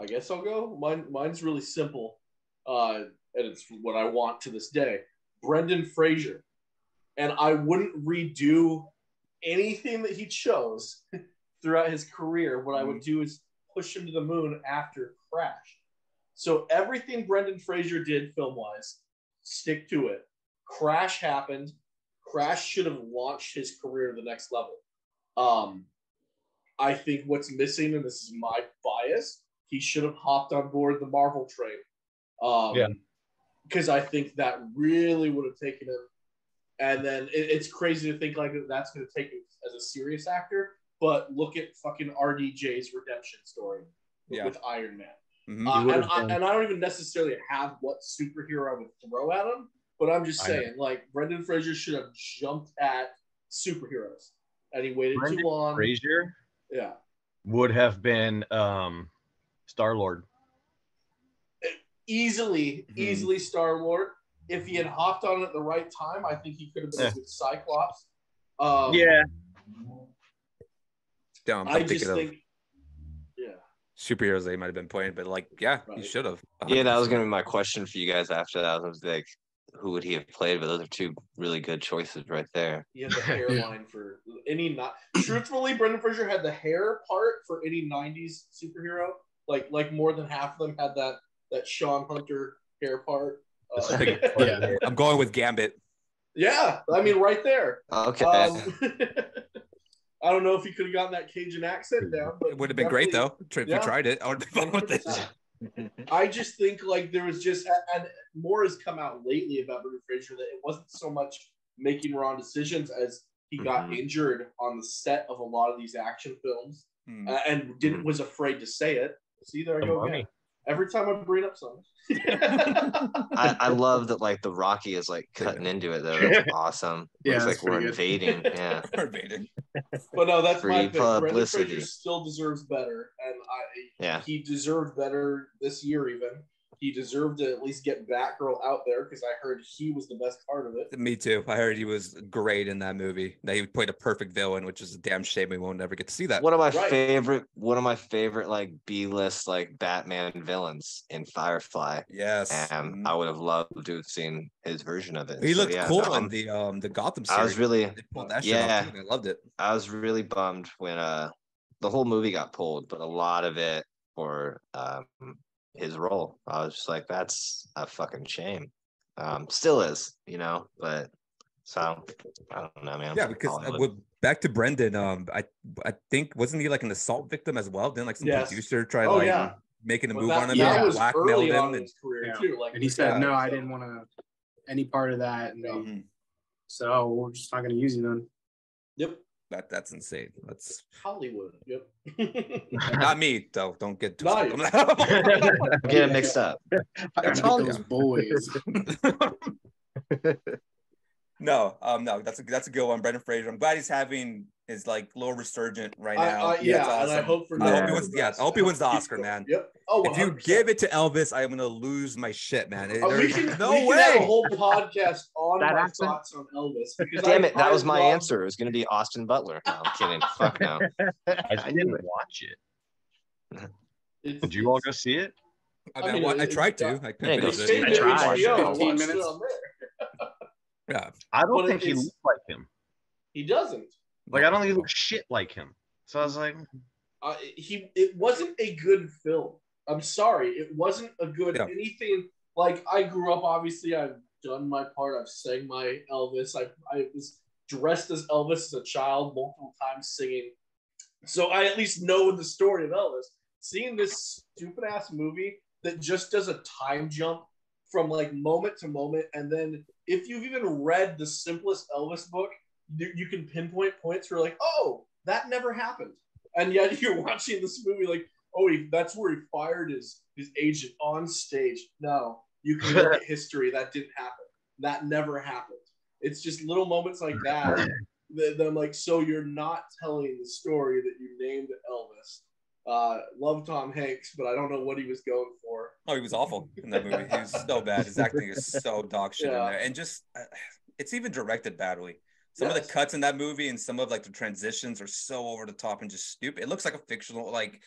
I guess I'll go. Mine, mine's really simple, uh, and it's what I want to this day. Brendan Fraser, and I wouldn't redo anything that he chose *laughs* throughout his career. What I would do is push him to the moon after Crash. So everything Brendan Fraser did film wise, stick to it. Crash happened. Crash should have launched his career to the next level. Um, I think what's missing, and this is my bias, he should have hopped on board the Marvel train. Um, Yeah. Because I think that really would have taken him. And then it, it's crazy to think like that's going to take him as a serious actor. But look at fucking RDJ's redemption story Yeah. with Iron Man. Mhm. Uh, and, I, and I don't even necessarily have what superhero I would throw at him, but I'm just saying, like Brendan Fraser should have jumped at superheroes, and he waited Brendan too long. Fraser Yeah, would have been um, Star Lord. easily, Mhm. easily Star Lord. If he had hopped on at the right time, I think he could have been Yeah. a good Cyclops. Um, Yeah. Damn, I'm I just think, yeah, superheroes they might have been playing, but like, yeah, he Right. should have. Yeah, that was gonna be my question for you guys after that. I was like, who would he have played? But those are two really good choices right there. he had the hairline *laughs* for any not. Truthfully, Brendan Fraser had the hair part for any '90s superhero. Like, like more than half of them had that that Shawn Hunter hair part. Uh, *laughs* Yeah. I'm going with Gambit. yeah, I mean, right there. Okay. Um, *laughs* I don't know if he could have gotten that Cajun accent down, but It would have been great though. If yeah. you tried it, I would have been fun with it. 100%. *laughs* I just think like there was just and more has come out lately about Brendan Fraser that it wasn't so much making wrong decisions as he got Mhm. injured on the set of a lot of these action films Hmm. uh, and didn't was afraid to say it. See, there I go Mummy. again. Every time I bring up something. *laughs* I, I love that like the Rocky is like cutting into it though. *laughs* That's awesome. Yeah, Looks like we're good. invading. *laughs* Yeah. Invading. But no, that's my Free pick. Brendan publicity. Fraser still deserves better, and I Yeah. he deserved better this year. Even he deserved to at least get Batgirl out there because I heard he was the best part of it. Me too. I heard he was great in that movie. That he played a perfect villain, which is a damn shame we won't ever get to see that. One of my Right. favorite one of my favorite like B list like Batman villains in Firefly. Yes. And Mhm. I would have loved to have seen his version of it. he So, looked yeah, cool no, in the um the Gotham series. I was really that shit yeah. off. I loved it. I was really bummed when uh the whole movie got pulled, but a lot of it for um his role. I was just like, that's a fucking shame. Um, still is, you know, but so I don't know, man. Yeah, because uh, Hollywood. with, back to Brendan, um, I I think wasn't he like an assault victim as well? Didn't like some Yes. producer try Oh, like yeah. making a But move that, on him that and was blackmailed him? And, his career Yeah. too. Like And he said, yeah, no, I didn't want to any part of that. And they, Mhm. so we're just not going to use you then. Yep, that that's insane. That's Hollywood. Yep. *laughs* not me though. Don't get Not twisted. *laughs* get it mixed up. That's all- those boys. *laughs* no, um, no, that's a that's a good one, Brendan Fraser. I'm glad he's having his like little resurgent right now. I- yeah, That's and I hope for I hope he wins. Yeah. I hope he wins the Oscar, going. man. Yep. Oh, If you give it to Elvis, I'm gonna lose my shit, man. Oh, we There's can, no we can have a whole podcast on That my accent? thoughts on Elvis. Because Damn I- it, that I was my love- answer. It was gonna be Austin Butler. No, I'm kidding. *laughs* Fuck no. I *laughs* didn't watch it. it's- Did you all go see it? I, I mean, I, mean, wa- I tried to. yeah. I Yeah, couldn't go It's finish see it. been it. to I tried. 15 watched it minutes. Yeah, I don't But think he looks like him. He doesn't. Like I don't think he looks shit like him. So I was like, Uh, he it wasn't a good film. I'm sorry, it wasn't a good Yeah. anything. Like I grew up, obviously, I've done my part. I've sang my Elvis. I I was dressed as Elvis as a child multiple times singing. So I at least know the story of Elvis. Seeing this stupid ass movie that just does a time jump from like moment to moment, and then if you've even read the simplest Elvis book, you, you can pinpoint points where like, oh, that never happened and yet *laughs* you're watching this movie like, oh, he, that's where he fired his his agent on stage. No, you can look at *laughs* history. That didn't happen. That never happened. It's just little moments like that that, that I'm like, so you're not telling the story that you named Elvis. Uh, love Tom Hanks, but I don't know what he was going for. Oh, he was awful in that movie. He was so bad. His acting is so dog shit in there, and just uh, it's even directed badly. Some of the cuts in that movie and some of like the transitions are so over the top and just stupid. It looks like a fictional, like,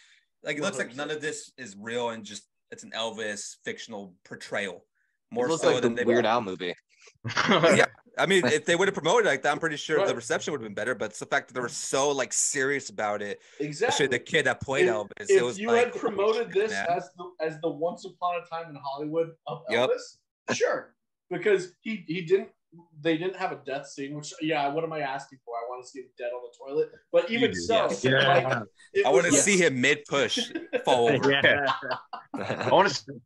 like it looks like 100%. none of this is real and just it's an Elvis fictional portrayal. More It looks so like than the Weird Al movie. yeah, *laughs* I mean, if they would have promoted like that, I'm pretty sure the reception would have been better. But it's the fact that they were so like serious about it, Exactly. the kid that played If- Elvis. if it was you like, had promoted holy this man. as the as the Once Upon a Time in Hollywood of Yep. Elvis, sure, because he he didn't they didn't have a death scene. Which yeah, what am I asking for? I want to see him dead on the toilet. But even do, so, yes. Yeah. like, I want to was- see him mid push fall *laughs* over. Yeah. *laughs* I want to.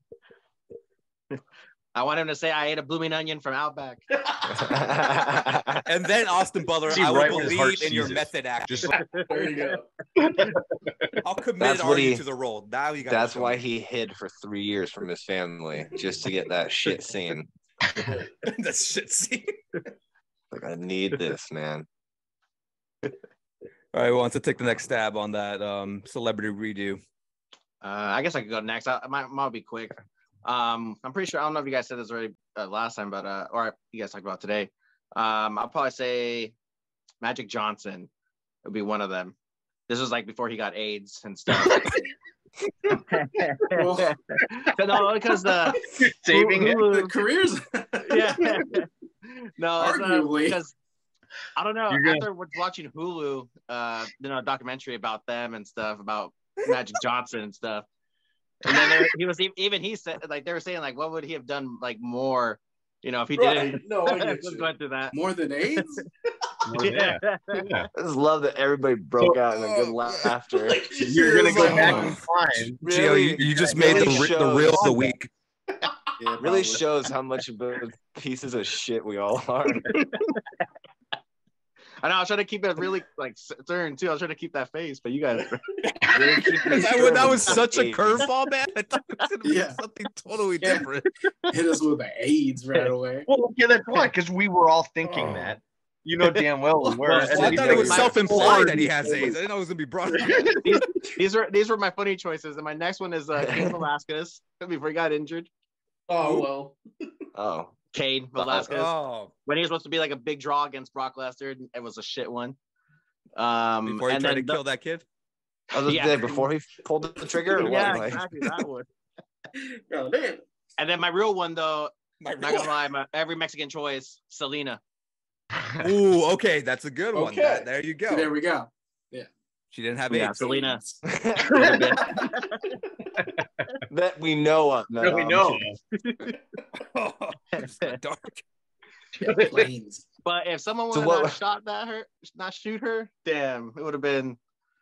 I want him to say I ate a blooming onion from Outback. *laughs* *laughs* And then Austin Butler, See I will right when his heart believe in your seizes. method act. Just *laughs* there you go. I'll commit That's what he- to the role. Now you got. That's why he hid for three years from his family just to get that shit scene. that shit scene. Like I need this, man. All right, who wants to take the next stab on that um celebrity redo? Uh, I guess I could go next. I, I might, might be quick. Um, I'm pretty sure. I don't know if you guys said this already uh, last time, but uh, or you guys talked about today. Um, I'll probably say Magic Johnson would be one of them. This was like before he got AIDS and stuff. *laughs* Well, *laughs* no, because the saving it. the careers. *laughs* yeah. no, uh, Arguably. because I don't know. You're gonna- After watching Hulu, uh, you know, a documentary about them and stuff about Magic Johnson and stuff, and then there, he was *laughs* even he said like they were saying like what would he have done like more, you know, if he Right. didn't No, I get *laughs* was you. going through that. More than AIDS? *laughs* Yeah. yeah. I just love that everybody broke out in a good oh, laughter. Like, You're gonna go like, back and find. time. Gio, you, you just made the, really re- the real of the week. Yeah, really shows how much of a pieces of shit we all are. I know I was trying to keep it really like stern too. I was trying to keep that face, but you guys. *laughs* Really that, was, that was Stern such a curveball, man. I thought it was gonna be Yeah. something totally Yeah. different. *laughs* hit us with the AIDS right away. Well, yeah, that's why, because we were all thinking that. You know damn well we were. Well, and Well, then I thought it was we- self-implied that he has AIDS. I didn't know it was gonna be brought up. *laughs* these, these were these were my funny choices, and my next one is uh, Cain Velasquez before he got injured. Oh well. Oh, Cain Velasquez Oh, when he was supposed to be like a big draw against Brock Lesnar, it was a shit one. Um, before he and tried to the- kill that kid. I was Yeah. there before he pulled the trigger. Or *laughs* what? yeah, Like- exactly that one. *laughs* Oh, man. And then my real one though, My not gonna lie, my every Mexican choice, Selena. *laughs* Ooh, okay, that's a good one. Okay. That- there you go. So there we go. Yeah. She didn't have Yeah, AIDS. Selena. That we know of. No, That we know. kidding. It's dark. *laughs* Planes. But if someone would So have what- not shot that her, not shoot her, damn, it would have been.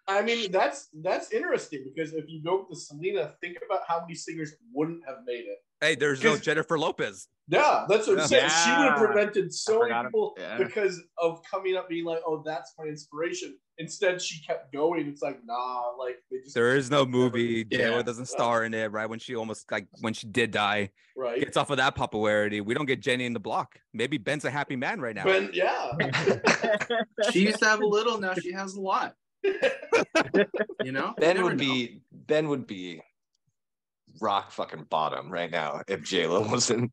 I mean, that's that's interesting because if you go with the Selena, think about how many singers wouldn't have made it. Hey, there's no 'Cause- Jennifer Lopez. Yeah, that's what I'm saying. She would have prevented so many people yeah. because of coming up being like, "Oh, that's my inspiration." Instead, she kept going. It's like, nah, like they just There is no movie. Yeah. J-Lo doesn't star in it, right? When she almost like when she did die, right. gets off of that popularity. We don't get Jenny in the block. Maybe Ben's a happy man right now. But yeah, *laughs* She used to have a little, now she has a lot. *laughs* You know? Ben never would know. be Ben would be rock fucking bottom right now if J Lo wasn't.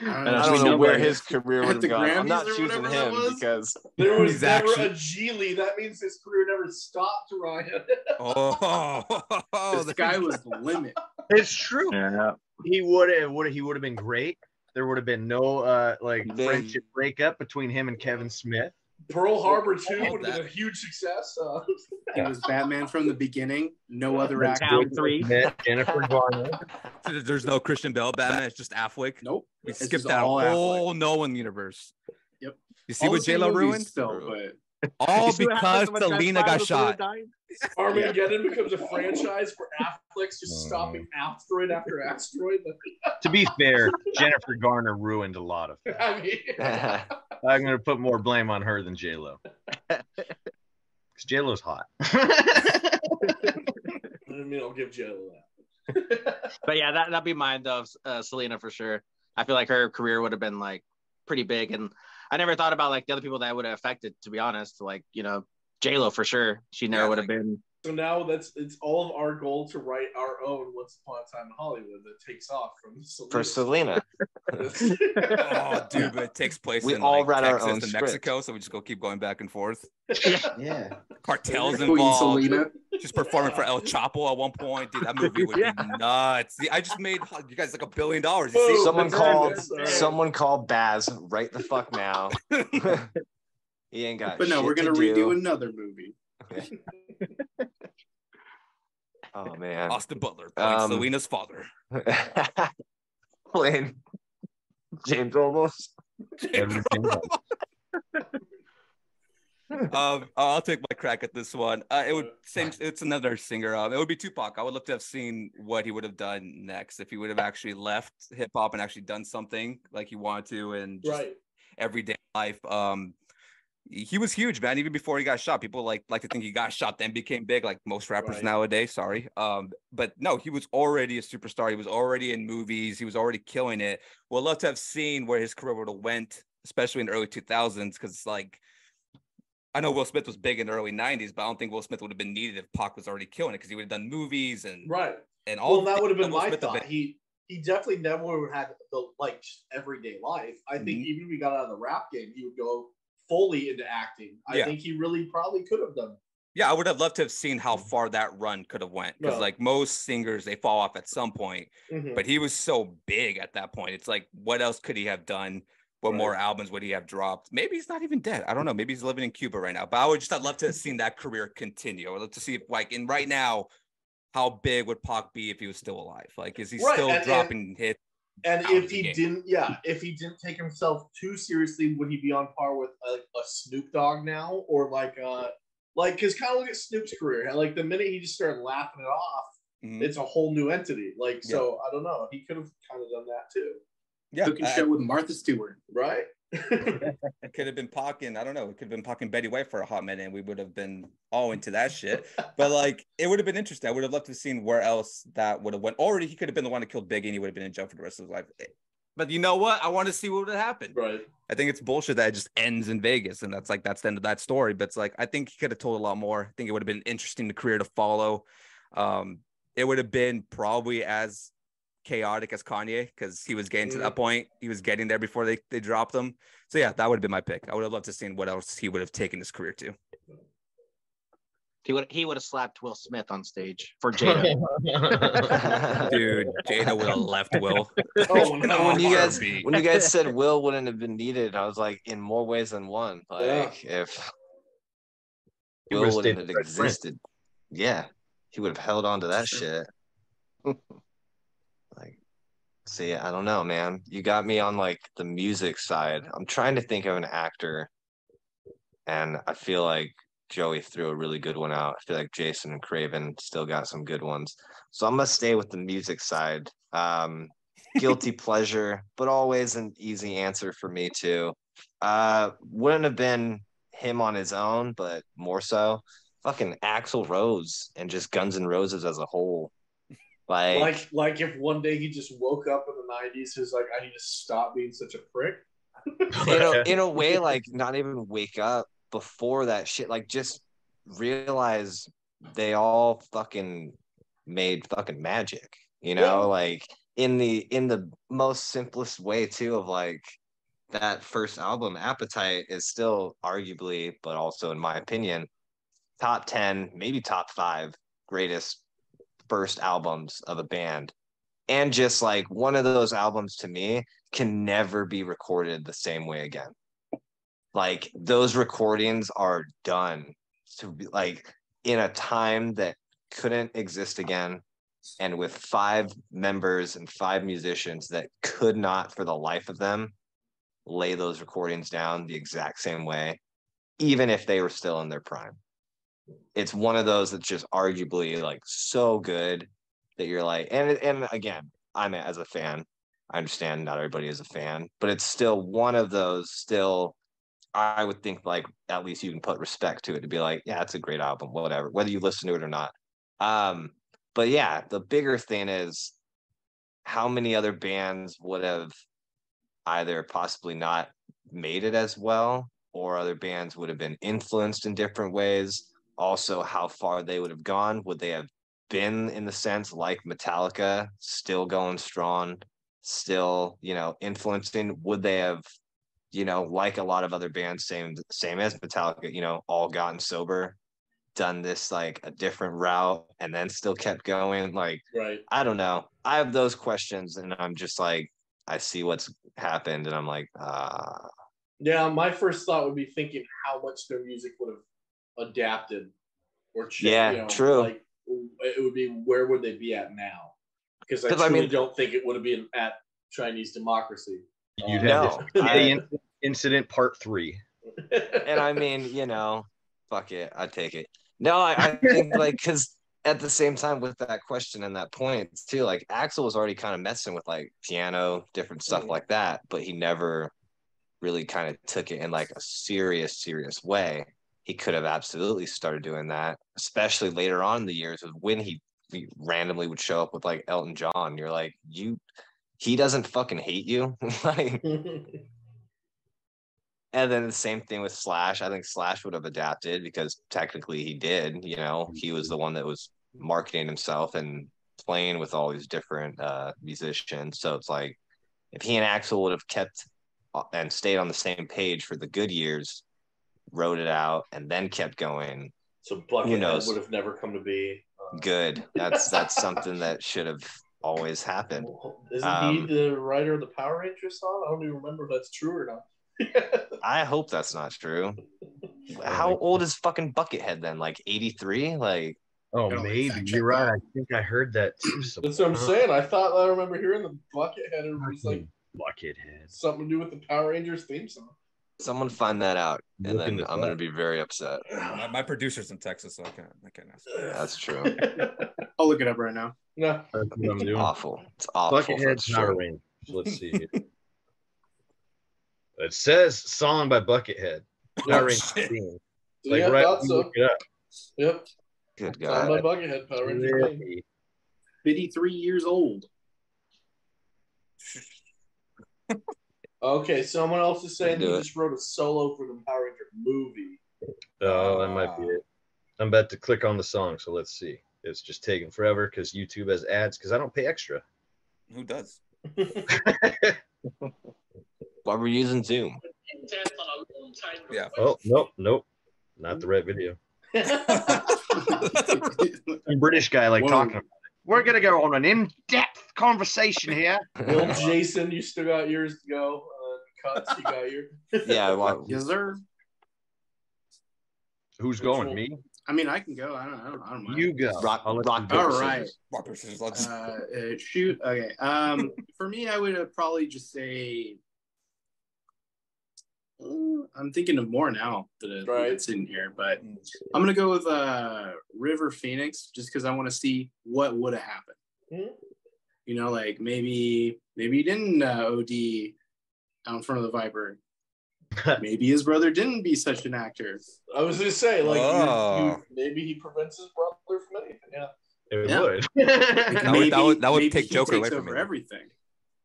I don't I know. Don't know know where his career At would have the gone. I'm not choosing him was? because there was He's never actually- a Gigli. That means his career never stopped, Ryan. Oh, the there sky you was the limit. It's true. Yeah. He would have would he would have been great. There would have been no uh like Then- friendship breakup between him and Kevin Smith. Pearl Harbor Two would have been a huge success. Uh, *laughs* He was Batman from the beginning. No other The actor. Town Three. Smith, Jennifer Garner. *laughs* There's no Christian Bale Batman. It's just Affleck. Nope. We It's skipped just that all whole Nolan universe. Yep. You see All what the same J Lo movies ruined? Still, but All You see what because happens when guys Selena got shot. balloon dying? Armageddon becomes a franchise where Affleck's just Mm. stopping asteroid after asteroid. *laughs* To be fair, Jennifer Garner ruined a lot of things. *laughs* I mean, *laughs* I'm gonna put more blame on her than J Lo. Because J Lo's hot. I mean, I'll give Joe that. But yeah, that that'd be mine though, uh, Selena for sure. I feel like her career would have been like pretty big, and I never thought about like the other people that would have affected. To be honest, like you know, J Lo for sure. She never Yeah, would have like- been. So now that's it's all of our goal to write our own Once Upon a Time in Hollywood that takes off from for Selena. *laughs* Oh, dude, but it takes place We in all like, read our Texas own and script. Mexico, so we just go keep going back and forth. yeah. *laughs* Cartels Queen involved. Selena. Just performing for El Chapo at one point, dude. That movie would Yeah. be nuts. See, I just made you guys like a billion dollars. You see? Boom. Someone called it, someone called Baz right the fuck now. *laughs* he ain't got But no, shit we're gonna to redo do. another movie. *laughs* Oh man. Austin Butler, playing Um, Selena's father. *laughs* Playing James Olmos. Everything else. um, I'll take my crack at this one. Uh, it would same. It's another singer. Um, it would be Tupac. I would love to have seen what he would have done next if he would have actually left hip hop and actually done something like he wanted to and just right. everyday life. Um, he was huge, man. Even before he got shot, people like like to think he got shot, then became big, like most rappers Right. nowadays. Sorry, um, but no, he was already a superstar. He was already in movies. He was already killing it. Would love to have seen where his career would have went, especially in the early two thousands, because like. I know Will Smith was big in the early '90s, but I don't think Will Smith would have been needed if Pac was already killing it because he would have done movies and Right. and all. Well, that would have been Will my Smith thought. been- He he definitely never would have had the like everyday life. I think Mhm. even if he got out of the rap game, he would go fully into acting. I Yeah. think he really probably could have done. Yeah, I would have loved to have seen how far that run could have went because Yeah. like most singers, they fall off at some point. Mhm. but he was so big at that point. It's like, what else could he have done? What more albums would he have dropped? Maybe he's not even dead. I don't know. Maybe he's living in Cuba right now. But I would just, I'd love to have seen that career continue. I'd love to see, if, like, in right now, how big would Pac be if he was still alive? Like, is he Right, still and- and- dropping hits? And if he game. didn't, yeah, if he didn't take himself too seriously, would he be on par with like a Snoop Dogg now, or like uh, like because kind of look at Snoop's career. Like the minute he just started laughing it off, Mhm. It's a whole new entity. Like so, I don't know. He could have kind of done that too, yeah, Cooking I- show with Martha Stewart. right? It could have been Pockin. I don't know. It could have been Pockin Betty White for a hot minute, and we would have been all into that shit. But like, it would have been interesting. I would have loved to have seen where else that would have went. Already, he could have been the one that killed Biggie, and he would have been in jail for the rest of his life. But you know what? I want to see what would have happened. right. I think it's bullshit that it just ends in Vegas, and that's like that's the end of that story. But it's like I think he could have told a lot more. I think it would have been interesting the career to follow. Um, it would have been probably as chaotic as Kanye because he was getting to that mm. point. He was getting there before they they dropped him. So yeah, that would have been my pick. I would have loved to seen what else he would have taken his career to. He would he would have slapped Will Smith on stage for *laughs* Jada. *laughs* Dude, Jada would have left Will. *laughs* Oh, no. when you guys heartbeat. when you guys said Will wouldn't have been needed, I was like, in more ways than one. Yeah. Like if He Will would've wouldn't have the Fresh Prince. existed, yeah, he would have held on to that shit. See, I don't know, man. You got me on like the music side. I'm trying to think of an actor, and I feel like Joey threw a really good one out. I feel like Jason and Craven still got some good ones. So I'm gonna stay with the music side. Um, *laughs* guilty pleasure, but always an easy answer for me too. Uh, wouldn't have been him on his own, but more so, fucking Axl Rose and just Guns and Roses as a whole. Like, Like like if one day he just woke up in the '90s, he's like, I need to stop being such a prick. *laughs* in a, in a way, like not even wake up before that shit. Like just realize they all fucking made fucking magic. You know, Yeah. like in the in the most simplest way too. Of like that first album, Appetite, is still arguably, but also in my opinion, top ten, maybe top five greatest first albums of a band. And just like one of those albums to me can never be recorded the same way again. Like those recordings are done to be like in a time that couldn't exist again and with five members and five musicians that could not for the life of them lay those recordings down the exact same way even if they were still in their prime it's one of those that's just arguably like so good that you're like and and again i'm as a fan i understand not everybody is a fan but it's still one of those still i would think like at least you can put respect to it to be like yeah it's a great album whatever whether you listen to it or not. Um but yeah the bigger thing is how many other bands would have either possibly not made it as well or other bands would have been influenced in different ways also how far they would have gone would they have been in the sense like metallica still going strong still you know influencing would they have you know like a lot of other bands same same as metallica you know all gotten sober done this like a different route and then still kept going like Right. I don't know. I have those questions, and I'm just like, I see what's happened, and I'm like, uh, Yeah, my first thought would be thinking how much their music would have adapted or changed. Yeah, you know, true. Like it would be where would they be at now? Because I 'Cause, I truly mean- don't think it would have been at Chinese democracy. You'd Uh, have no, I- incident part three. and I mean, you know, fuck it, I take it. No, I, I think *laughs* like because at the same time with that question and that point too, like Axl was already kind of messing with like piano, different stuff Mhm. like that, but he never really kind of took it in like a serious, serious way. He could have absolutely started doing that, especially later on in the years of when he, he randomly would show up with like Elton John. You're like, you, he doesn't fucking hate you. *laughs* like, *laughs* and then the same thing with Slash. I think Slash would have adapted because technically he did. You know, he was the one that was marketing himself and playing with all these different uh, musicians. So it's like if he and Axl would have kept uh, and stayed on the same page for the good years, wrote it out, and then kept going. so Buckethead Who knows? would have never come to be. Uh, Good. That's that's something that should have always happened. *laughs* Isn't Um, he the writer of the Power Rangers song? I don't even remember if that's true or not. *laughs* I hope that's not true. How old is fucking Buckethead then? Like 83? Like Oh, Gotta maybe fact you're right. I think I heard that too. That's what I'm saying. I thought I remember hearing the Buckethead. It was like Buckethead. something to do with the Power Rangers theme song. Someone find that out, and Looking then I'm gonna be very upset. My, my producer's in Texas, so I can't. I can't ask. That's true. *laughs* I'll look it up right now. no. That's what I'm doing. awful. It's awful. for Buckethead's sure. Power Rangers. Let's see. it says song by Buckethead. Power Rangers oh, shit. theme. Yeah, Like right thought when you so. look it up. Yep. Good On God. my Buckethead Power Ranger. Really? 53 years old. *laughs* Okay, someone else is saying he it. just wrote a solo for the Power Ranger movie. Oh, that might be uh, it. I'm about to click on the song, so let's see. It's just taking forever because YouTube has ads because I don't pay extra. Who does? *laughs* Why we're using Zoom? Yeah. Oh, nope, nope. Not the right video. Some *laughs* *laughs* British guy like Whoa. talking about it. We're gonna go on an in-depth conversation here. *laughs* Bill Jason, you still got yours to go. Uh, cuts, you got your. *laughs* Yeah. Well, yes, sir. Who's going? Me? I mean, I can go. I don't. I don't, I don't mind. You go. Rock- I'll rock. All paper, right. Rock, paper, scissors, let's- Uh, uh, shoot. Okay. Um, *laughs* for me, I would uh, probably just say. Uh, I'm thinking of more now that it- Right. it's in here, but I'm gonna go with uh, River Phoenix just because I want to see what would have happened. You know, like maybe maybe he didn't uh, OD out in front of the Viper. *laughs* maybe his brother didn't be such an actor. I was gonna say, like, Oh. you, maybe he prevents his brother from anything. Yeah. It Yeah. would. *laughs* That would- that would- that would maybe take he Joker takes away from over me. everything.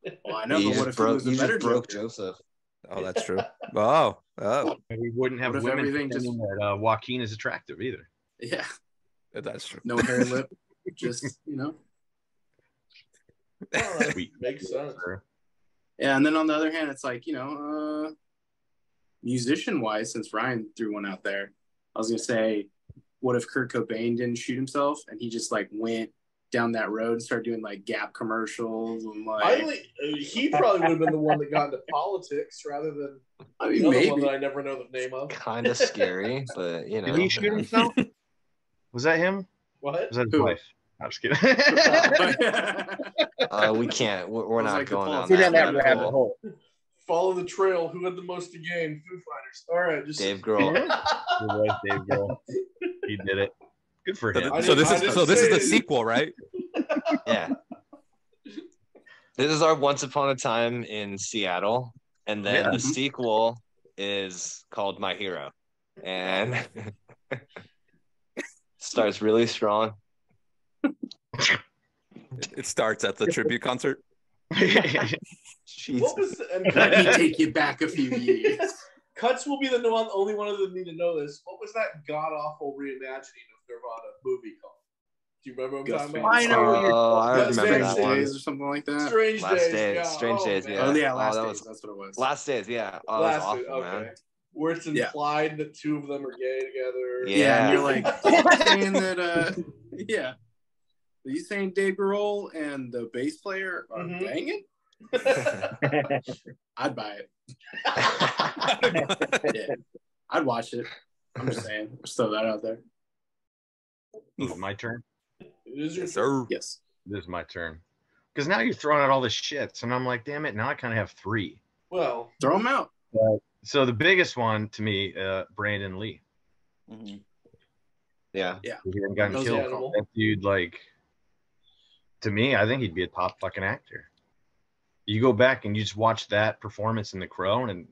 *laughs* Well, I know, you but what if broke. he was You a better just broke Joker? Joseph. Oh, that's true. Oh, oh, And we wouldn't have What if women everything just- that uh, Joaquin is attractive either. Yeah, that's true. no hair lip, just you know. Well, that *laughs* makes sense. Yeah, and then on the other hand, it's like you know, uh, musician wise, since Ryan threw one out there, I was gonna say, what if Kurt Cobain didn't shoot himself and he just like went down that road and started doing like Gap commercials and like I only, uh, he probably would have been the one that got into *laughs* politics rather than I mean other one maybe that I never know the name of. Kind of scary, but you know. Did he shoot himself? *laughs* Was that him? What? Was that his Who? wife? I'm just kidding. *laughs* Uh, we can't. We're, we're not like going Paul down Get that, that rabbit rabbit hole. Follow the trail. Who had the most to gain? Foo Fighters. All right, just Dave Grohl. Good wife, *laughs* Dave Grohl. He did it. Good for So, him. I th- so this is so this is the it. sequel, right? *laughs* Yeah. This is our Once Upon a Time in Seattle, and then Yeah. the sequel is called My Hero, and starts really strong. It, it starts at the tribute concert. Jeez. What was the, and let me take you back a few years. *laughs* cuts will be the one, only one of them need to know this. What was that god awful reimagining of Nirvana movie called? Do you remember what I'm talking about? I know what you're Oh, I remember very that Strange one. Days or something like that. Strange Last Days. Days, yeah. Strange oh, Days, man. yeah. Oh yeah, Oh, last that days. was- That's what it was. Last days, yeah. Oh, that was Last awful, okay. man. Where it's Yeah. implied that two of them are gay together. Yeah. yeah, and you're like *laughs* saying that. uh *laughs* Yeah, are you saying Dave Grohl and the bass player are Mhm. banging? *laughs* I'd buy it. *laughs* Yeah, I'd watch it. I'm just saying. Just throw that out there. Is it my turn? It is your Yes, sir. Yes. This is my turn. Because now you're throwing out all this shit. And I'm like, damn it, now I kind of have three. Well, Throw them out. So the biggest one to me, uh, Brandon Lee. Mhm. yeah. He hadn't gotten Those killed. That dude, like, to me, I think he'd be a top fucking actor. You go back and you just watch that performance in The Crow, and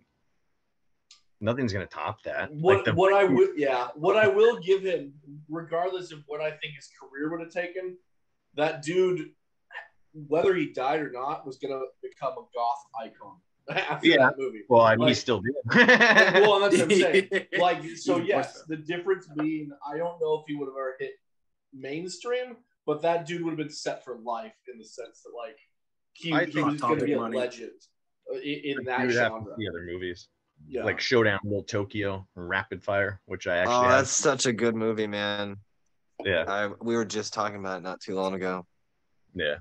nothing's gonna top that. what like the, what I *laughs* would yeah, what I will give him, regardless of what I think his career would have taken, that dude, whether he died or not, was gonna become a goth icon *laughs* after Yeah. that movie. well, I mean, he like- still did. *laughs* well, that's what I'm saying. Like, so yes, the difference being, I don't know if he would have ever hit mainstream, but that dude would have been set for life in the sense that, like, he, I he was going to be a Topic money. legend uh, in, in that would have to genre. see other movies Yeah. like Showdown, Little Tokyo, Rapid Fire, which I actually Oh, have. that's such a good movie, man. yeah, I we were just talking about it not too long ago. yeah.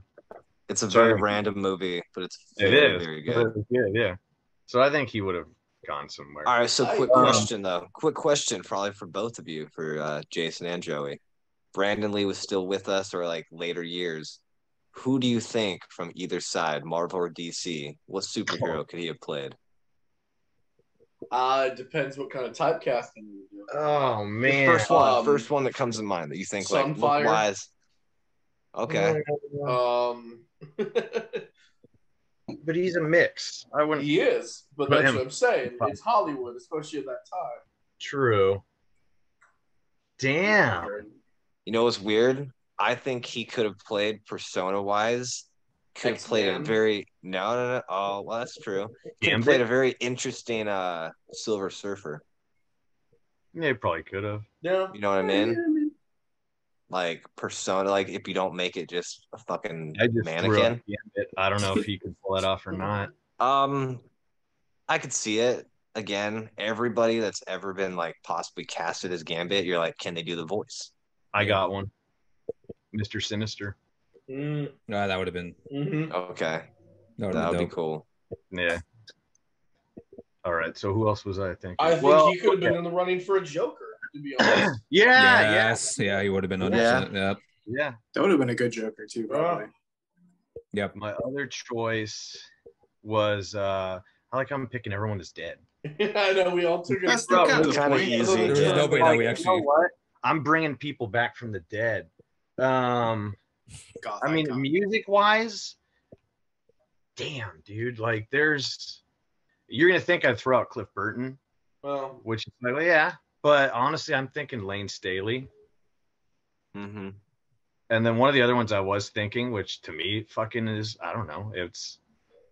It's a Sorry. very random movie, but it's It very, is. very good. Yeah, yeah. So I think he would have gone somewhere. All right, so I- quick um, question though. Quick question, probably for both of you, for uh, Jason and Joey. Brandon Lee was still with us, or like later years. Who do you think from either side, Marvel or DC, what superhero could he have played? Uh, it depends what kind of typecasting you do. Oh man. First one, Um, first one that comes to mind that you think like Sunfire. look wise. Okay. Um, *laughs* But he's a mix. I wouldn't. he is, but that's him- what I'm saying. It's Hollywood, especially at that time. True. Damn. You know what's weird? I think he could have played persona wise. Could have played a X-Man? very no no no. Oh well, that's true. Could have played a very interesting uh Silver Surfer. Yeah, he probably could have. Yeah. You know what I mean? Like persona. Like if you don't make it just a fucking I just mannequin. I don't know if he could pull it off or not. Um, I could see it. Again, everybody that's ever been like possibly casted as Gambit, you're like, can they do the voice? I got one. Mr. Sinister. Mm, No, that would have been hmm Okay, that would that would been be cool. Yeah. All right. So who else was I thinking? I think Well, he could have been in the running for a Joker, to be *coughs* honest. Yeah, yes, yeah, he would have been on Yeah. yeah. Yep. yeah. That would have been a good Joker too, probably. Yep. My other choice was uh I like how I'm picking everyone is dead. *laughs* I know we all took it. That's Bro, kind of easy. There was Yeah. nobody that we actually. You know what? I'm bringing people back from the dead. Um Goth I mean, icon. music wise, damn, dude. Like, there's you're gonna think I'd throw out Cliff Burton, Well, which is like, well, yeah. But honestly, I'm thinking Layne Staley. hmm And then one of the other ones I was thinking, which to me fucking is, I don't know, it's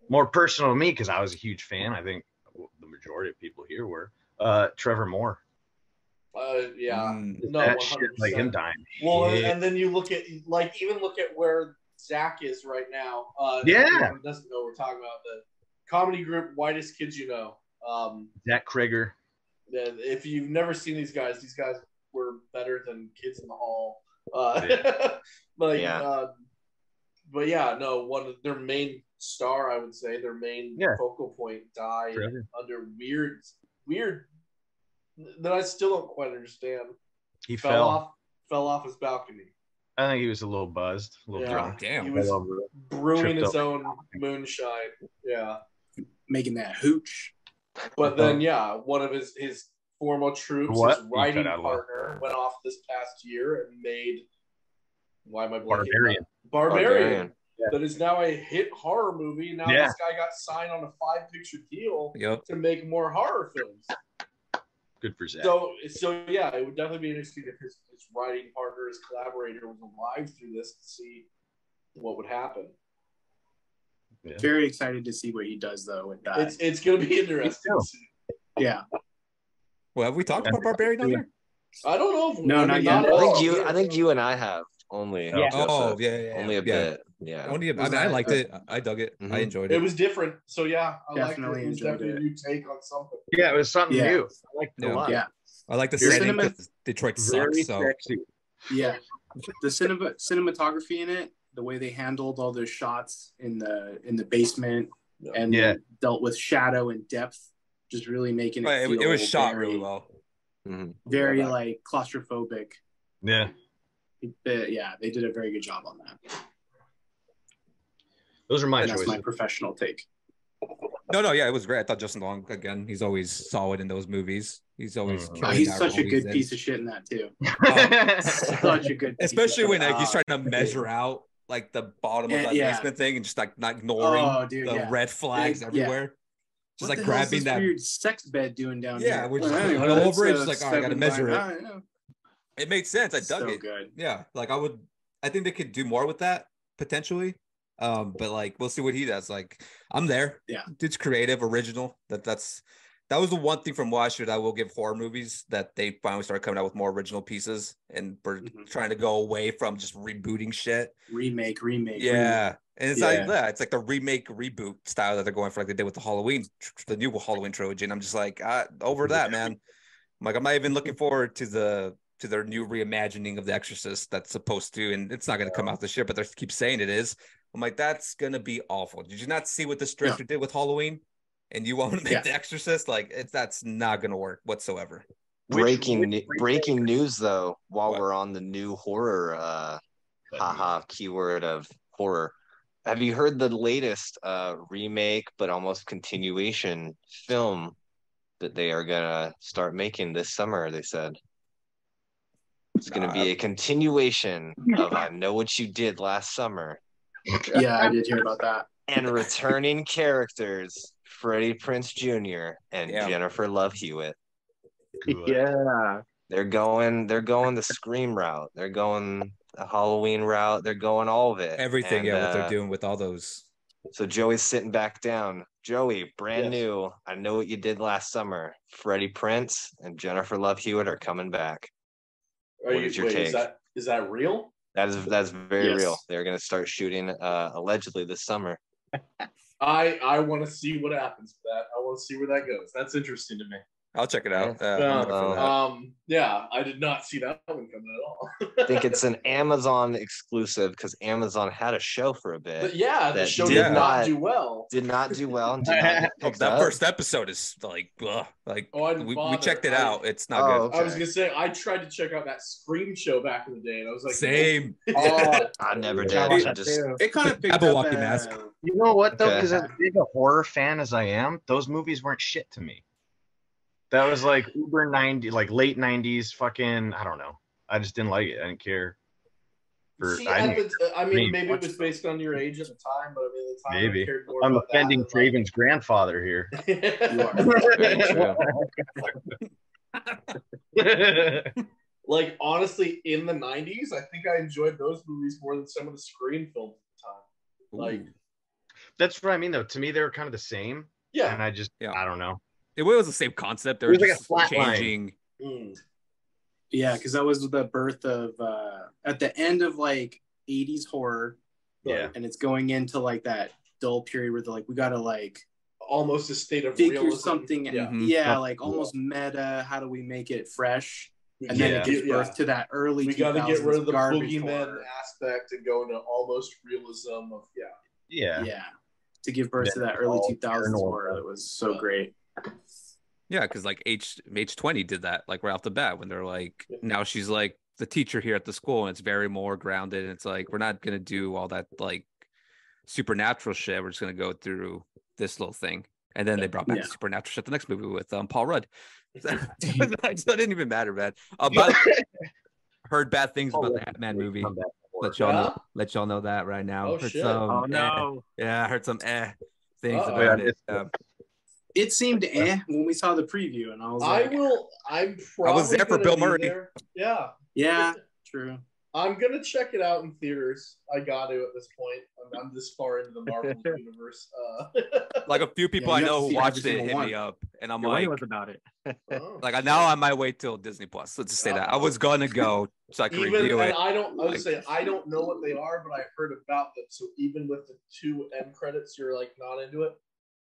more personal to me because I was a huge fan. I think the majority of people here were. Uh, Trevor Moore. Uh, yeah. Mm, No, that 100%. shit, like him dying. Well, and, and then you look at like even look at where Zach is right now. Uh, Yeah. everyone doesn't know what we're talking about the comedy group Whitest Kids You Know. Um, Zach Cregger. if you've never seen these guys, these guys were better than Kids in the Hall. Uh, like, *laughs* Yeah. uh, but yeah, no, one of their main star, I would say, their main Yeah. focal point died Trevor. under weird, weird that I still don't quite understand. He Fell, fell. off, fell off his balcony. I think he was a little buzzed, a little Yeah. drunk. Damn. He was Fell over it. brewing his up. own moonshine. Yeah. making that hooch. But uh-huh. then, yeah, one of his his former troops, What? his You writing cut out a lot. partner, went off this past year and made. Why am I blanking? Barbarian. Barbarian. Barbarian. Yeah. That is now a hit horror movie. Now Yeah. this guy got signed on a five picture deal Yep. to make more horror films. Good for Zach. So, so yeah, it would definitely be interesting if his, his writing partner, his collaborator, was alive through this to see what would happen. Yeah. Very excited to see what he does though with that. It's it's going to be interesting. too. to see. yeah. Well, have we talked about Barbarian on there? I don't know. If, No, I not yet. at I think you. I think you and I have only. Yeah. Oh, yeah, yeah, yeah. only a yeah. bit. Yeah. Only a, I Was mean, I liked it. I dug it. I Mhm. enjoyed It it. was different. So yeah, I liked Definitely it. It was enjoyed definitely it. a new take on something. yeah, it was something Yeah. new. I liked it Yeah. a lot. Yeah. I like the Your setting cinema- because Detroit sucks. So sexy. Yeah. The cinema cinematography in it, the way they handled all those shots in the in the basement and Yeah. dealt with shadow and depth, just really making it. But it, it feel was shot very, really well. Mhm. Very like claustrophobic. Yeah. But, yeah, they did a very good job on that. Those are my and that's choices. my professional take. No, no, yeah, it was great. I thought Justin Long again. He's always solid in those movies. He's always Mhm. Oh, he's such a good in. piece of shit in that too. *laughs* Such a good. piece especially shit. when like, he's Uh, trying to measure out like the bottom of Yeah, that yeah. basement thing and just like not ignoring Oh, dude, the yeah. red flags Yeah. everywhere. Just what like the hell's grabbing this that. weird sex bed doing down Yeah, here. we're just Well, going anyway, over it, just like, all right, I gotta measure by it. nine, It made sense. I dug so it. good. Yeah, like I would. I think they could do more with that potentially. Um, but like we'll see what he does. Like I'm there. Yeah. it's creative, original. That that's that was the one thing from Watch It I will give horror movies that they finally started coming out with more original pieces and we're Mhm. trying to go away from just rebooting shit. Remake, remake. Yeah. And it's like Yeah. that. It's like the remake reboot style that they're going for, like they did with the Halloween, the new Halloween trilogy. And I'm just like, ah, over that, man. I'm like, I'm not even looking forward to the to their new reimagining of The Exorcist that's supposed to, and it's not going to come out this year, but they keep saying it is. I'm like, that's going to be awful. Did you not see what this director did with Halloween? And you want to *laughs* make Yeah. The Exorcist? Like, it's that's not going to work whatsoever. Breaking which ne- remake- breaking news though while What? we're on the new horror uh haha keyword of horror have you heard the latest uh remake but almost continuation film that they are gonna start making this summer. They said it's gonna be a continuation *laughs* of "I Know What You Did Last Summer" *laughs* Yeah, I did hear about that. and returning characters Freddie Prinze Jr. and Yeah. Jennifer Love Hewitt. Good. Yeah. They're going. They're going the Scream route. They're going the Halloween route. They're going all of it. Everything, And, yeah, what uh, they're doing with all those. So Joey's sitting back down. Joey, brand Yes. new. I know what you did last summer. Freddie Prinze and Jennifer Love Hewitt are coming back. Are What you, is your wait, take? Is that is that real? That is that's very Yes. real. They're gonna start shooting uh allegedly this summer. *laughs* I I want to see what happens with that. I want to see where that goes. That's interesting to me. I'll check it out. Yeah. Uh, Yeah. I'm up for that. Um, yeah, I did not see that one coming at all. I think it's an *laughs* Amazon exclusive because Amazon had a show for a bit. But yeah, the That show did did not not- do well. Did not do well and did not Oh, *laughs* that up. first episode is like, ugh, like Oh, I didn't we, we checked it I- out. It's not Oh, good. I was gonna say I tried to check out that Scream show back in the day, and I was like, Same. *laughs* Oh, I never did. Yeah, I watched I that just too. It kind of picked Apple up. Walking uh, Mask. You know what though? Okay. Because as big a horror fan as I am, those movies weren't shit to me. That was like Uber ninety, like late nineties, fucking. I don't know. I just didn't like it. I didn't care. For See, I didn't, the- I mean, mean, maybe it watch was based on your age at the time, but I mean, at the time, Maybe. I cared more I'm about offending that. Craven's grandfather here. *laughs* You are. very true. *laughs* like honestly, in the '90s, I think I enjoyed those movies more than some of the Scream films at the time. Like, Ooh. That's what I mean, though. To me, they were kind of the same, yeah, and I just, Yeah. I don't know. It was the same concept. They It were was like a just flat line. changing. Mm. Yeah, because that was the birth of uh at the end of like 80s horror, Yeah. and it's going into like that dull period where they're like, we gotta like almost a state of figure realism. something Yeah, yeah, Mhm. like almost meta. How do we make it fresh? we And then it gives yeah. birth to that early. We got to get rid of the 2000s garbage boogeyman horror. aspect and go into almost realism of yeah. Yeah. Yeah. To give birth to that early all 2000s horror that was so great. Yeah, because like H H twenty did that like right off the bat when they're like now she's like the teacher here at the school and it's very more grounded and it's like we're not gonna do all that like supernatural shit. We're just gonna go through this little thing. And then they brought back Yeah. the supernatural shit the next movie with um Paul Rudd. *laughs* *laughs* so it didn't even matter, man. Uh, but *laughs* heard bad things about the Ant Man movie. Let y'all Yeah? know. Let y'all know that right now. Oh, Heard shit. some, Oh eh, no. yeah, I heard some eh things Uh-oh. about Yeah, it. Um, It seemed eh when we saw the preview, and I was like, I will. I'm I probably. was there for Bill Murray. there. Yeah, yeah, true. I'm gonna check it out in theaters. I got to at this point. I'm, I'm this far into the Marvel *laughs* universe. Uh, *laughs* like a few people you I know who watched it hit one. me up, and I'm Yeah, what like, was about it? *laughs* oh. like now I might wait till Disney Plus. Let's just say that I was gonna go so I could even review and it. I don't. I was Like- saying I don't know what they are, but I heard about them. So even with the two end credits, you're like not into it.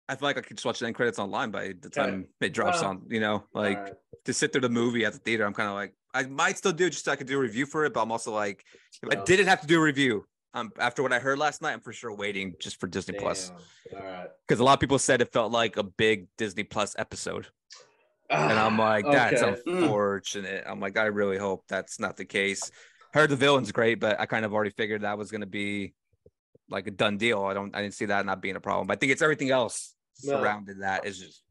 I feel like I could just watch the end credits online by the time it drops on. You know, like Alright. to sit through the movie at the theater. I'm kind of like I might still do it just so I could do a review for it, but I'm also like if I didn't have to do a review. Um, after what I heard last night, I'm for sure waiting just for Disney Plus Damn. Right. because a lot of people said it felt like a big Disney Plus episode. and I'm *sighs* like, that's Okay. Mm. unfortunate. I'm like, I really hope that's not the case. Heard the villain's great, but I kind of already figured that was going to be like a done deal. I don't, I didn't see that not being a problem. But I think it's everything else No. surrounding that is just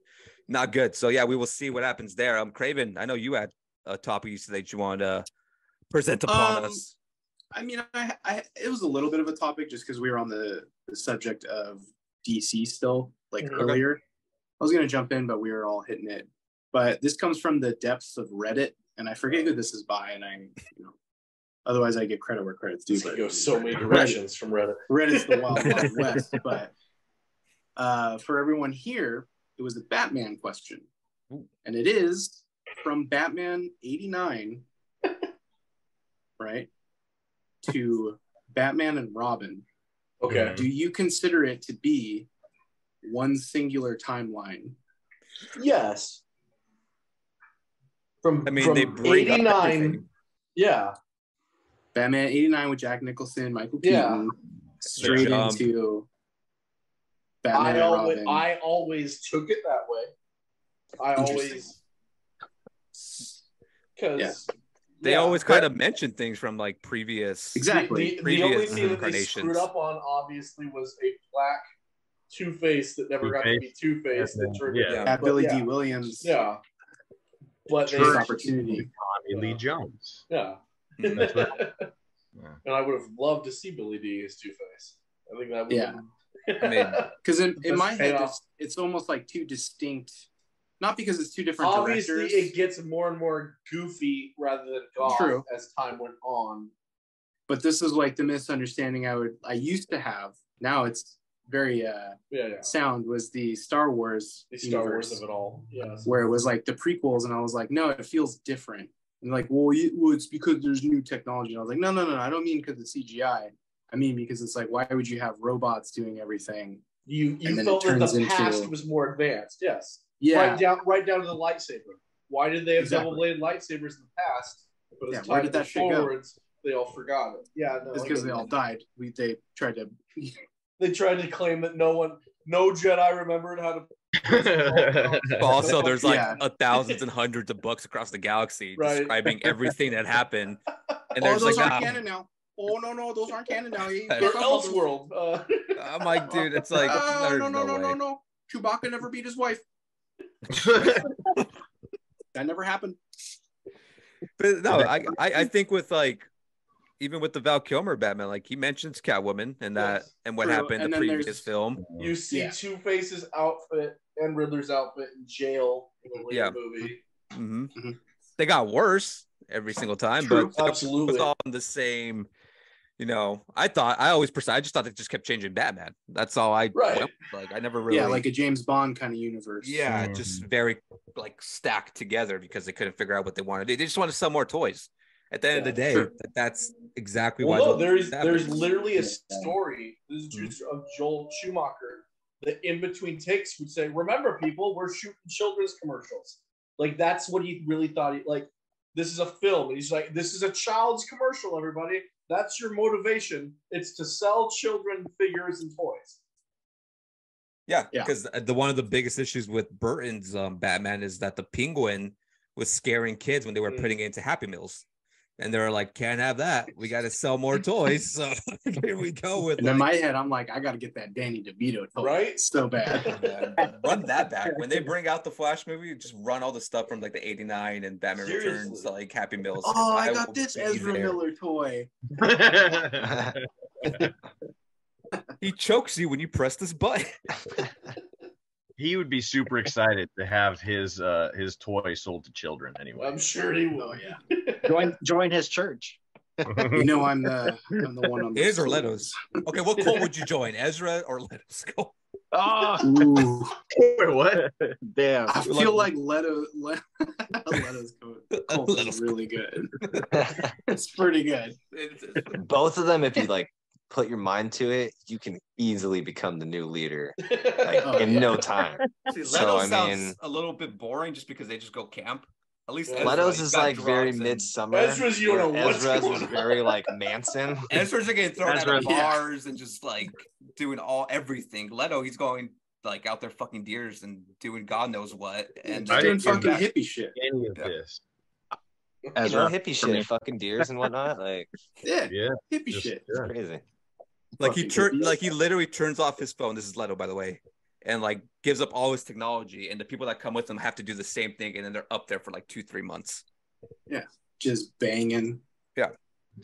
not good. So yeah, we will see what happens there. Um, Craven, I know you had a topic you said that you wanted to present upon Um, us. I mean, I, I it was a little bit of a topic just because we were on the, the subject of DC still, like Mhm. earlier. I was gonna jump in, but we were all hitting it. But this comes from the depths of Reddit, and I forget who this is by, and I, you know, otherwise I get credit where credit's due. But could go so many Reddit- directions from Reddit. Reddit's the wild, wild *laughs* west. But uh, for everyone here, it was a Batman question, and it is from Batman '89, *laughs* right, to Batman and Robin. Okay. Do you consider it to be one singular timeline? Yes. From I mean, from they bring up 89. everything. Yeah. Batman '89 with Jack Nicholson, Michael Yeah. Keaton, straight into Batman I and always Robin. I always took it that way. I always because They always kind of mention things from like previous. Exactly. The, the, the only Previous thing that they screwed up on obviously was a black Two Face that never got to be Two Face. And That turned yeah. into- Yeah, Billy yeah. Dee Williams. Yeah. But they, First opportunity. Tommy Lee Jones. yeah. Hmm. *laughs* That's what- Yeah. And I would have loved to see Billy Dee as Two Face. I think that would. Yeah. I mean, *laughs* Because in, in my head, it's, it's almost like two distinct. Not because it's two different Obviously, directors. it gets more and more goofy rather than goth True. as time went on. but this is like the misunderstanding I would I used to have. Now it's very uh Yeah, yeah. sound was the Star Wars The Star universe, Wars of it all. Yes. where it was like the prequels, and I was like, no, it feels different. And like, well, you, well, it's because there's new technology. And I was like, no, no, no, I don't mean because it's CGI. I mean because it's like, why would you have robots doing everything? You you felt that the past into- was more advanced. Yes. Yeah, Right down right down to the lightsaber. Why did they have Exactly. double bladed lightsabers in the past? But as Yeah, time did that went shit go? forwards, they all forgot it. Yeah, no. it's because they all died. We they tried to. *laughs* They tried to claim that no one, no Jedi remembered how to. *laughs* but also there's like Yeah. a thousands and hundreds of books across the galaxy *laughs* Right. describing everything that happened. And oh, there's those like, aren't nah, canon now. Oh no, no, those aren't canon now. You They're They're can't talk about those. Elseworld. Uh, I'm like, *laughs* dude, it's like, Oh, there's no, no, no, way. no, no. Chewbacca never beat his wife. *laughs* That never happened. But no, I, I I think with like even with the Val Kilmer Batman, like he mentions Catwoman and that Yes, and what true. happened in the previous film. you see Yeah. Two Face's outfit and Riddler's outfit in jail in the later Yeah. movie. hmm Mhm. They got worse every single time, True, but it absolutely. was all in the same. You know, I thought I always pers- I just thought they just kept changing Batman. That's all I Right. went like. I never really Yeah, like a James Bond kind of universe. yeah, just very like stacked together because they couldn't figure out what they wanted. They they just want to sell more toys. At the end of the day, sure. that's exactly Well, why. no, there's there's literally a story. This is Mm-hmm. of Joel Schumacher that in between takes would say, "Remember, people, we're shooting children's commercials." Like that's what he really thought. He like this is a film. And he's like, "This is a child's commercial. Everybody, that's your motivation. It's to sell children figures and toys." Yeah, Yeah. because the one of the biggest issues with Burton's um, Batman is that the Penguin was scaring kids when they were Mm. putting it into Happy Meals, and they're like, "Can't have that. We got to sell more *laughs* toys." So *laughs* here we go with And in my head, I'm like, I got to get that Danny DeVito toy. Right? So bad. *laughs* man, run that back when they bring out the Flash movie. Just run all the stuff from like the '89 and Batman Returns, like Happy Meals. oh, I will got this Ezra there. Miller toy. He chokes you when you press this button. He would be super excited to have his uh his toy sold to children anyway. I'm sure he will. Oh yeah. Join join his church. You know, I'm the I'm the one on the His or. Leto's? Okay, what cult would you join, Ezra or Leto's cult? Oh, Ooh, Wait, what? damn. I feel like Leto Le- Leto's coat Colt Leto's is really good. *laughs* It's pretty good. Both of them, if you like put your mind to it, you can easily become the new leader *laughs* like Oh, in yeah. no time. *laughs* See, So, Leto I sounds mean- a little bit boring just because they just go camp. At least Yeah. Leto's is like very and- midsummer. Ezra's, you know what's Ezra's going was on. very *laughs* like Manson. Ezra's are getting thrown out Ezra, of yeah. bars and just like doing all everything. Leto, he's going like out there fucking deers and doing God knows what. And Just doing fucking get hippie shit. Any of Yeah. this. You know, Ezra. hippie for me. shit, fucking deers and whatnot. Like Yeah, Yeah. hippie just- shit. yeah. crazy. Like he Fucking tur- hippies. like he literally turns off his phone. This is Leto, by the way, and like gives up all his technology. And the people that come with him have to do the same thing, and then they're up there for like two, three months. Yeah, just banging. Yeah,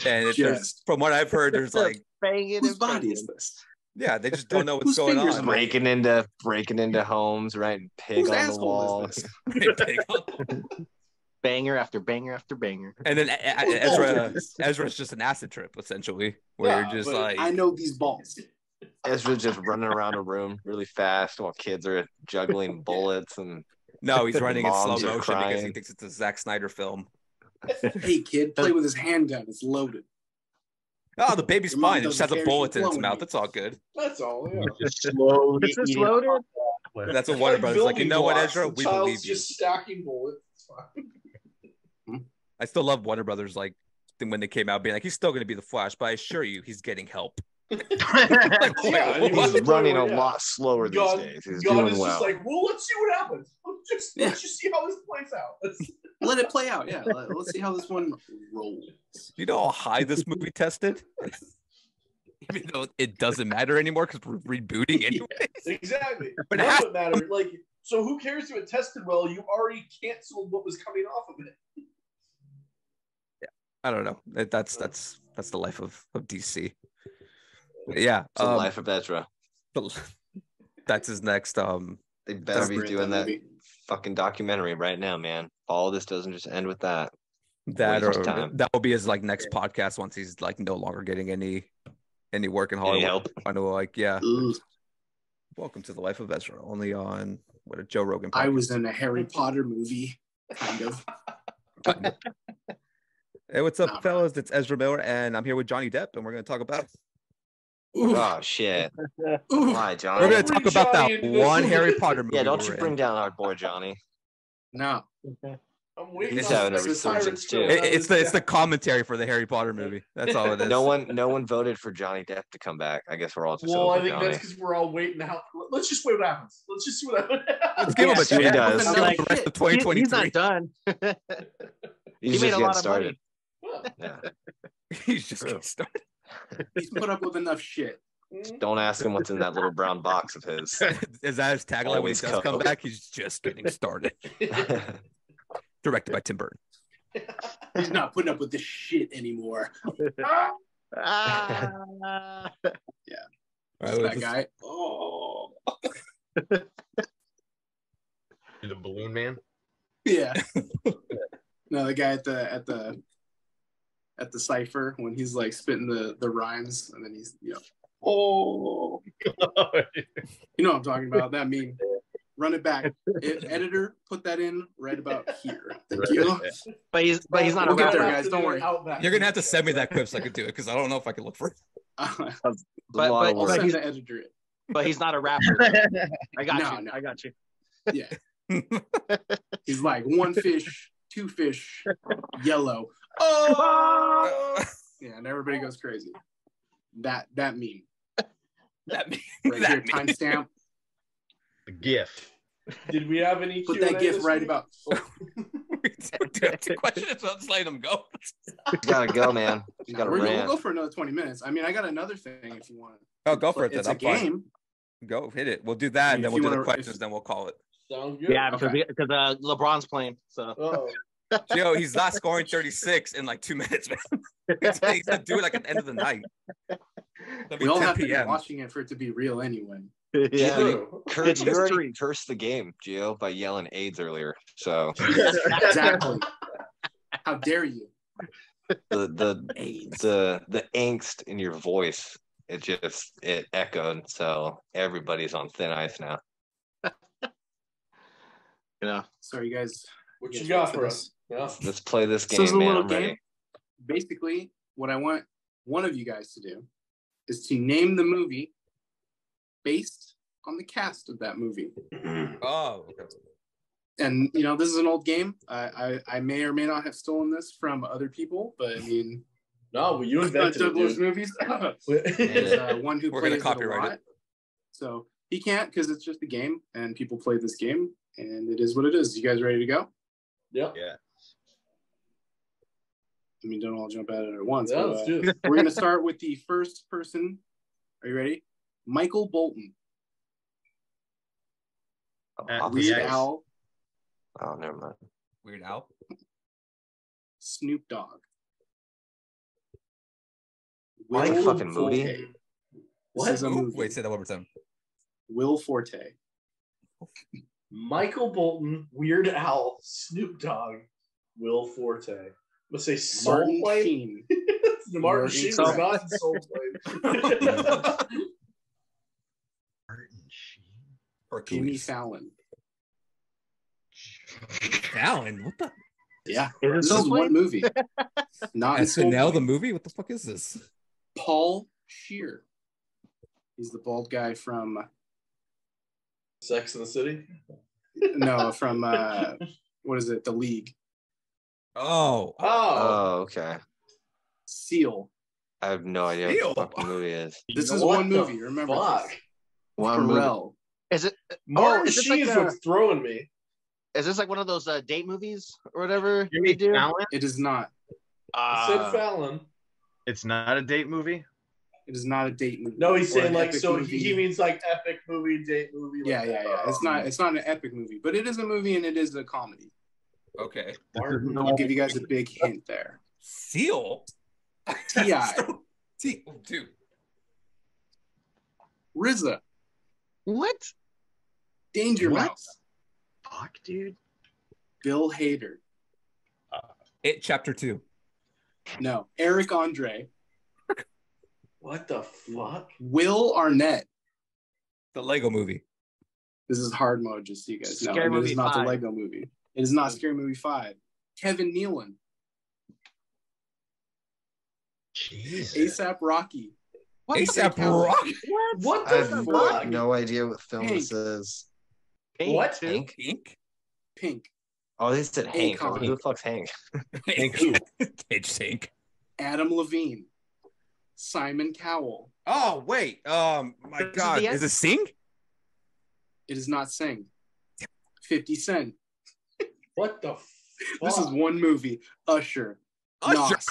and if Just- from what I've heard, there's like Banging Whose and body banging. is this? yeah, they just don't know what's Whose going fingers on. am I- Breaking into breaking into homes, right? *laughs* and *laughs* Pig on the asshole wall. is *laughs* this? Banger after banger after banger. and then *laughs* Ezra, Ezra's just an acid trip essentially, where Yeah, you're just like, I know these balls. Ezra's just running around a room really fast while kids are juggling *laughs* bullets and no, he's running in slow Moms are motion because he thinks it's a Zack Snyder film. *laughs* Hey kid, play with his handgun. It's loaded. Oh, the baby's Your fine. It just has a bullet in its mouth. you. It's all good. That's all. Yeah. Just slowly Is this loaded? off the cliff. That's what Warner Brothers like. You know what, Ezra? We believe you. just stacking bullets. It's fine. I still love Warner Brothers. Like when they came out, being like, he's still going to be the Flash, but I assure you, he's getting help. *laughs* *laughs* Like, Yeah, and he's was running a oh, yeah. lot slower these God, days. He's God doing is well. just like, well, let's see what happens. Let's just Yeah. let's just see how this plays out. Let's, *laughs* Let it play out. Yeah. Let, us see how this one rolls. you know how high this movie tested? Even though it doesn't matter anymore because we're rebooting anyway. Exactly. But None it has- of it mattered. Like, so who cares if it tested well? You already canceled what was coming off of it. I don't know. That's that's that's the life of, of DC. Yeah. It's the um, life of Ezra. that's his next um They better be doing that that movie. fucking documentary right now, man. All this doesn't just end with that. that Waste or time. that will be his like next podcast once he's like no longer getting any any work in Any Hollywood. help? I know like yeah. Ugh. Welcome to the life of Ezra. Only on what a Joe Rogan. I was in a Harry Potter movie, kind of. *laughs* Hey, what's up, Nah, fellas? It's Ezra Miller, and I'm here with Johnny Depp, and we're gonna talk about Ooh, Oh shit! ooh. Why, we're gonna talk about that Johnny into one Harry Potter movie. Yeah, don't you were bring in. down our boy Johnny. No, I'm waiting. He's having a resurgence, too. It- it's the it's the commentary for the Harry Potter movie. That's all it *laughs* is. No one, no one voted for Johnny Depp to come back. I guess we're all just Well, I think Johnny. that's because we're all waiting out. Let's just wait what happens. Let's just see what happens. Let's give him a See what he chance. does. Let's give him Like, the rest of He- he's not done. *laughs* He's he just made a getting lot of started. money. Yeah. *laughs* He's just getting started. *laughs* he's put up with enough shit. Don't ask him what's in that little brown box of his. *laughs* Is that his tagline when he Always does come back? He's just getting started. Directed by Tim Burton. He's not putting up with this shit anymore. Ah. All right, that let's- guy. Oh, You're the balloon man. yeah. no, the guy at the at the at the cipher when he's like spitting the the rhymes and then he's you know oh you know what I'm talking about that meme. Run it back. It, editor, put that in right about here. Thank you. But he's but he's not We'll get there, guys. Don't worry. You're gonna have to send me that clip so I can do it because I don't know if I can look for it. Uh, It's *laughs* But- but- I'll send he's- the editor it. But he's not a rapper. *laughs* I got No, you. no. I got you. Yeah. He's like one fish, two fish, yellow. Oh *laughs* yeah, and everybody goes crazy. That that meme *laughs* that me. right that here, me. timestamp. The gift. Did we have any? Put Q&A that gif right week? about. Do I have to question it, so I'm letting him go. You gotta go, man. You gotta We're gonna, we'll go for another twenty minutes. I mean, I got another thing if you want. Oh, go for it then. It's a I'm fine. game. Go hit it. We'll do that, and then we'll do the wanna- if- questions. Then we'll call it. Sound good? Yeah, because Okay. because uh, LeBron's playing. So Oh, Yo, he's not scoring 36 in like two minutes, man. *laughs* he's, he's gonna do it like at the end of the night. It'll We all 10 have to be watching it for it to be real anyway. *laughs* yeah. true. Kurt, you already cursed the game, Gio, by yelling AIDS earlier. So Exactly. How dare you? the the AIDS. the the angst in your voice, it just it echoed. So everybody's on thin ice now. *laughs* You know. Sorry, you guys. What you you got for for us? Yeah. Let's play this So it's game, a man. little I'm game. ready. Basically, what I want one of you guys to do is to name the movie based on the cast of that movie. *clears throat* Oh, okay. And you know, this is an old game. I I, I may or may not have stolen this from other people, but I mean, No, well, you *laughs* invented it, Douglas dude. movies. *laughs* There's uh, one who We're gonna plays it a copyright lot. it. So he can't because it's just a game, and people play this game, and it is what it is. You guys ready to go? Yeah. Yeah. I mean, don't all jump at it at once. Yeah, but, uh, *laughs* we're gonna start with the first person. Are you ready? Michael Bolton, Uh, Weird Yes. Al, Oh, never mind. Weird Al. Snoop Dogg. Like Will fucking Moody? Forte. What? A Ooh, movie. Wait, say that one more time. Will Forte. Michael Bolton, Weird Al, Snoop Dogg, Will Forte. I'm gonna say Soul Martin Plane. Sheen. *laughs* Martin Martin Sheen Sheen. was not in Soul Plane. *laughs* Martin Sheen. Jimmy Hercules. Fallon. Fallon. What the? Yeah. Is it This Soul is one Plane? movie. Not in Soul SNL, the movie? What the fuck is this? Paul Scheer. He's the bald guy from Sex in the City. no from uh what is it? The League. Oh. Oh, Oh, okay. Seal. I have no idea what the fuck the movie is. *laughs* This is what one the movie. Remember fuck? this. One movie. Pharrell. Is it? Martin is this like Sheen's a- what's throwing me. Is this like one of those uh, date movies or whatever Jimmy they do? Fallon? It is not. I said Uh, Fallon. It's not a date movie. It is not a date movie. No, he's or saying an like epic so. movie. He, he means like epic movie, date movie. like Yeah, yeah, that. yeah. It's not. It's not an epic movie, but it is a movie and it is a comedy. Okay. Martin. I'll give you guys a big hint there. Seal. T.I.. T. *laughs* Dude. RZA, What? Danger What? Mouse, Fuck, dude. Bill Hader. Uh, it chapter two. No, Eric Andre, What the fuck? Will Arnett. The Lego movie. This is hard mode, just so you guys know. Scary And it Movie is not five. the Lego movie. It is not Scary Movie Five. Kevin Nealon, Jesus. ASAP Rocky, ASAP hell? Rock. What I the have fuck? no idea what film Hank. this is. Pink, What? too? Hank? Pink. Pink, Oh, they said Hank. Akon. Who the fuck's Hank? *laughs* Hank. Page Hank. Adam Levine, Simon Cowell. Oh wait. Um. My is God. the Is it Sing? It is not Sing. 50 Cent. What the? Fuck? This is one movie. Usher, Usher. Nas,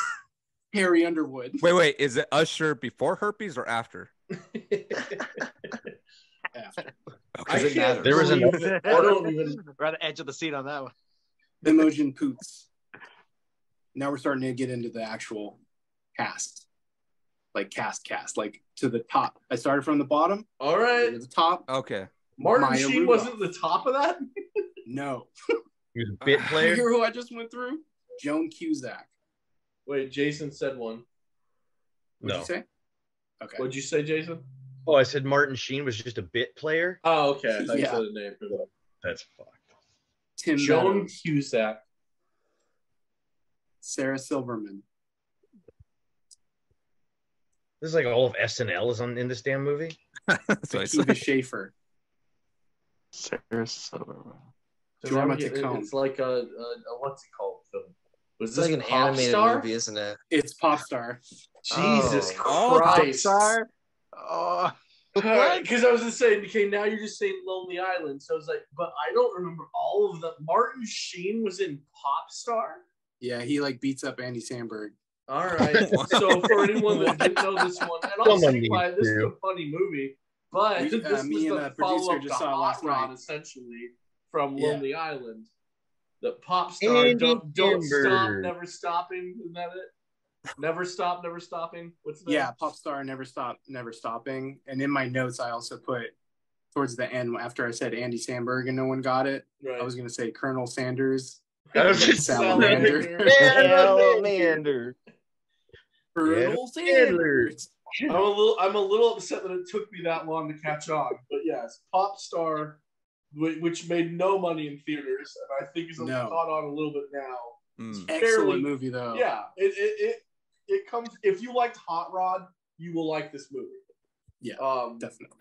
Harry Underwood. *laughs* Wait, wait. Is it Usher before herpes or after? *laughs* After. I it can't? There was believe an- I don't even. We're at the edge of the seat on that one. Imogen Poots. Now we're starting to get into the actual cast. Like cast cast, like to the top. I started from the bottom All right. to the top. Okay. Martin Maya Sheen Rudolph. wasn't the top of that. *laughs* No. He was a *laughs* bit You player. hear who I just went through? Joan Cusack. Wait, Jason said one. What'd No. you say? Okay. What'd you say, Jason? Oh, I said Martin Sheen was just a bit player. Oh, okay. I thought you said a name for that. That's fucked. Tim Joan Meadows, Cusack. Sarah Silverman. This is like all of SNL is on in this damn movie. *laughs* That's what I said. Akiva Schaffer. Sarah Silverman. So Jorma now get- Taccone. It's like a, a, a what's it called film? Was It's this like an Pop animated Star? movie, isn't it? It's pop star. Jesus Oh, Christ! Star. Oh, *laughs* Because I was just saying, okay, now you're just saying Lonely Island. So I was like, but I don't remember all of them. Martin Sheen was in Pop Star. Yeah, he like beats up Andy Samberg. All *laughs* right. so for anyone that didn't know this one, and I'll Someone say why this is a funny movie, but We- this uh, was me and the the producer follow up to just saw it Hot last Rod, night. essentially from Yeah. Lonely Island. The pop star, Andy don't, don't stop, never stopping. Isn't that it? Never stop, never stopping. What's that? Yeah, pop star, never stop, never stopping. And in my notes, I also put towards the end after I said Andy Samberg and no one got it. right. I was gonna say Colonel Sanders. *laughs* That was just Salamander. Salamander. Colonel *laughs* Sanders. I'm a little I'm a little upset that it took me that long to catch on. But yes, Pop Star, whi- which made no money in theaters, and I think is No. caught on a little bit now. Mm. Excellent Fairly- movie though. Yeah, it, it it it comes. If you liked Hot Rod, you will like this movie. Yeah, Um, definitely.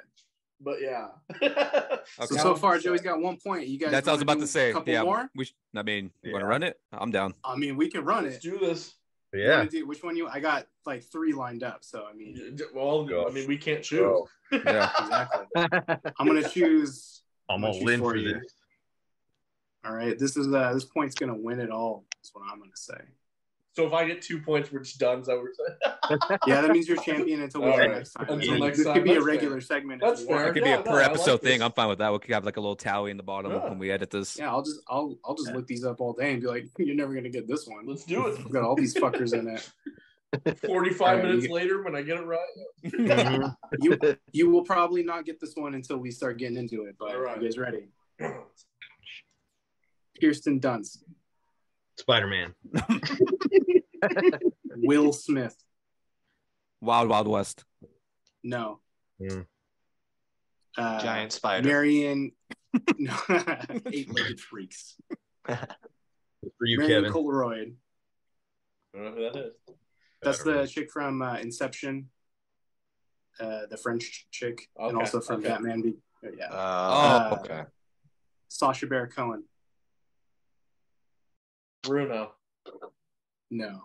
but yeah. *laughs* So Okay. so far, Joey's got one point. You guys. That's what I was about to say. A couple Yeah. more. We. Sh- I mean, you want to run it? I'm down. I mean, we can run Let's it. do this. Yeah. do- which one you? I got like three lined up. So I mean, Well, Go. I mean, we can't choose. Go. Yeah. *laughs* exactly. I'm gonna choose. I'm all in for for you. this. All right, this is uh this point's gonna win it all. That's what I'm gonna say. So if I get two points, we're just done. Is that what we're? *laughs* *laughs* Yeah, that means you're champion until we All right. next time. Until And next this time, could be a that's regular segment. if That's you want. fair. It could be a per I episode like thing. this. I'm fine with that. We could have like a little tally in the bottom Yeah. when we edit this. Yeah, I'll just I'll I'll just look these up all day and be like, *laughs* you're never gonna get this one. Let's do it. We've got all these fuckers in it. 45 All right, minutes you- later, when I get it right. Mhm. *laughs* You you will probably not get this one until we start getting into it. But All right. you guys ready? *clears throat* Kirsten Dunst, Spider Man. *laughs* Will Smith. Wild Wild West. No. Hmm. Uh, Giant spider. Marion. *laughs* no, eight-legged freaks. For you, Marion Kevin. Colroyd. I don't know who that is. That's I don't the chick from uh, Inception, uh, the French chick, and also from okay. Batman. Be- uh, yeah, Uh, Oh. okay. Sacha Baron Cohen. Bruno. No,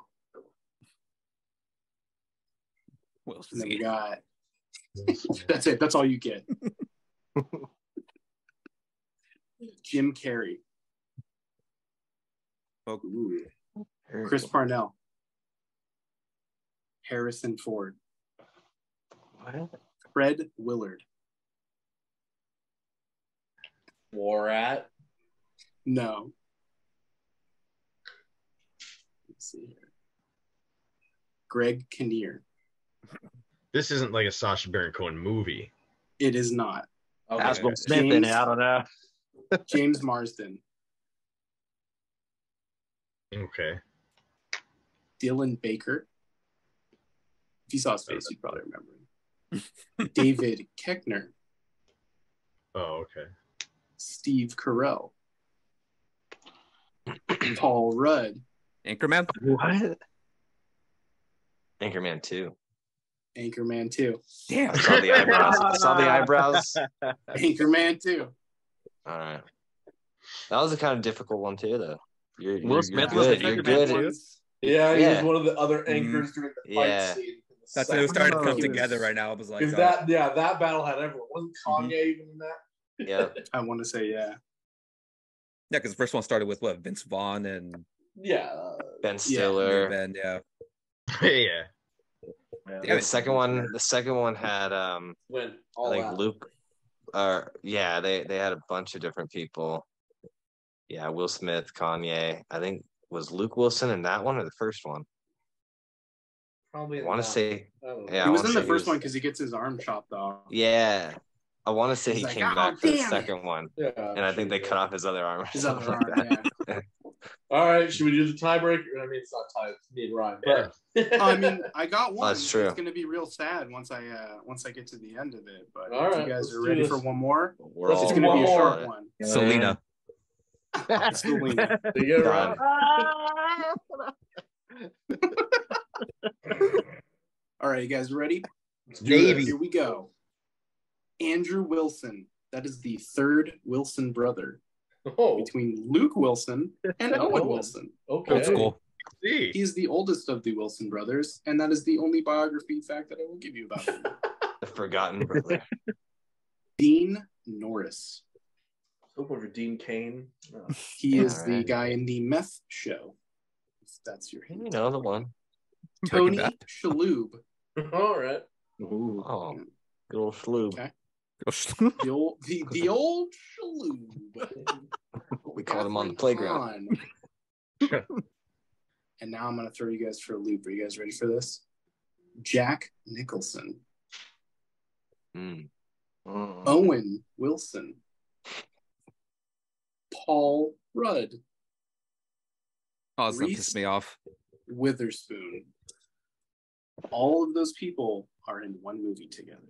We'll and then we got. *laughs* That's it. That's all you get. *laughs* Jim Carrey, Oh, Chris Parnell, Harrison Ford, Fred Willard. Borat. No. Let's see here. Greg Kinnear. This isn't like a Sacha Baron Cohen movie. It is not. Okay. That's Will Smith in it. James- I don't know. *laughs* James Marsden. Okay. Dylan Baker. If you saw his face, you'd probably remember him. *laughs* David Koechner. Oh, okay. Steve Carell. *clears throat* Paul Rudd. Anchorman. What? Anchorman 2. Anchorman 2. Damn. I saw the eyebrows. I saw the eyebrows. *laughs* Anchorman 2. All right. That was a kind of difficult one too, though. You're, you're, Will you're Smith was good. You're good. Yeah, he Yeah. was one of the other anchors mm-hmm. during the fight Yeah. scene. In the That's second when it started to Oh, come he together right now. I was like, Because oh. that, yeah, that battle had everyone. Wasn't Kanye even in that? Yeah. *laughs* I want to say, yeah. yeah, because the first one started with what Vince Vaughn and Yeah. Ben Stiller. Ben. Yeah. *laughs* yeah. Yeah, the second one. The second one had um, when I all think out. Luke. Or yeah, they they had a bunch of different people. Yeah, Will Smith, Kanye. I think was Luke Wilson in that one or the first one. Probably I want to say I yeah. he was in the first was- one because he gets his arm chopped off. Yeah, I want to say He's he like, came "Oh, back for the damn it." second one, Yeah. and I think they cut off his other arm. His other arm, like yeah. *laughs* All right, should we do the tiebreaker? I mean, it's not tie. It's me and Ryan. But *laughs* Oh, I mean, I got one. That's true. It's gonna be real sad once I uh once I get to the end of it. But All if right, you guys are ready this. for one more, We're it's gonna be a one more. short one. *laughs* Selena. Selena. you get it Done. Right. *laughs* All right, you guys ready? Navy. Here we go. Andrew Wilson. That is the third Wilson brother Oh, between Luke Wilson and And *laughs* Owen Owen. Wilson. okay. Old school. See. He's the oldest of the Wilson brothers, and that is the only biography fact that I will give you about him. *laughs* The forgotten brother. Dean Norris. Hoping for Dean Cain. Oh. He Yeah, is the guy in the meth show. If that's your you hint. know the one. Breaking Tony Bad. Shalhoub. *laughs* All right. Oh, good old Schloob. Okay. The old the, *laughs* the old Shalhoub. We called him on the playground. Hahn. *laughs* and now I'm gonna throw you guys for a loop. Are you guys ready for this? Jack Nicholson, Mm. Mm. Owen Wilson, Paul Rudd, Oh, it's gonna Reese. piss me off. Witherspoon. All of those people are in one movie together.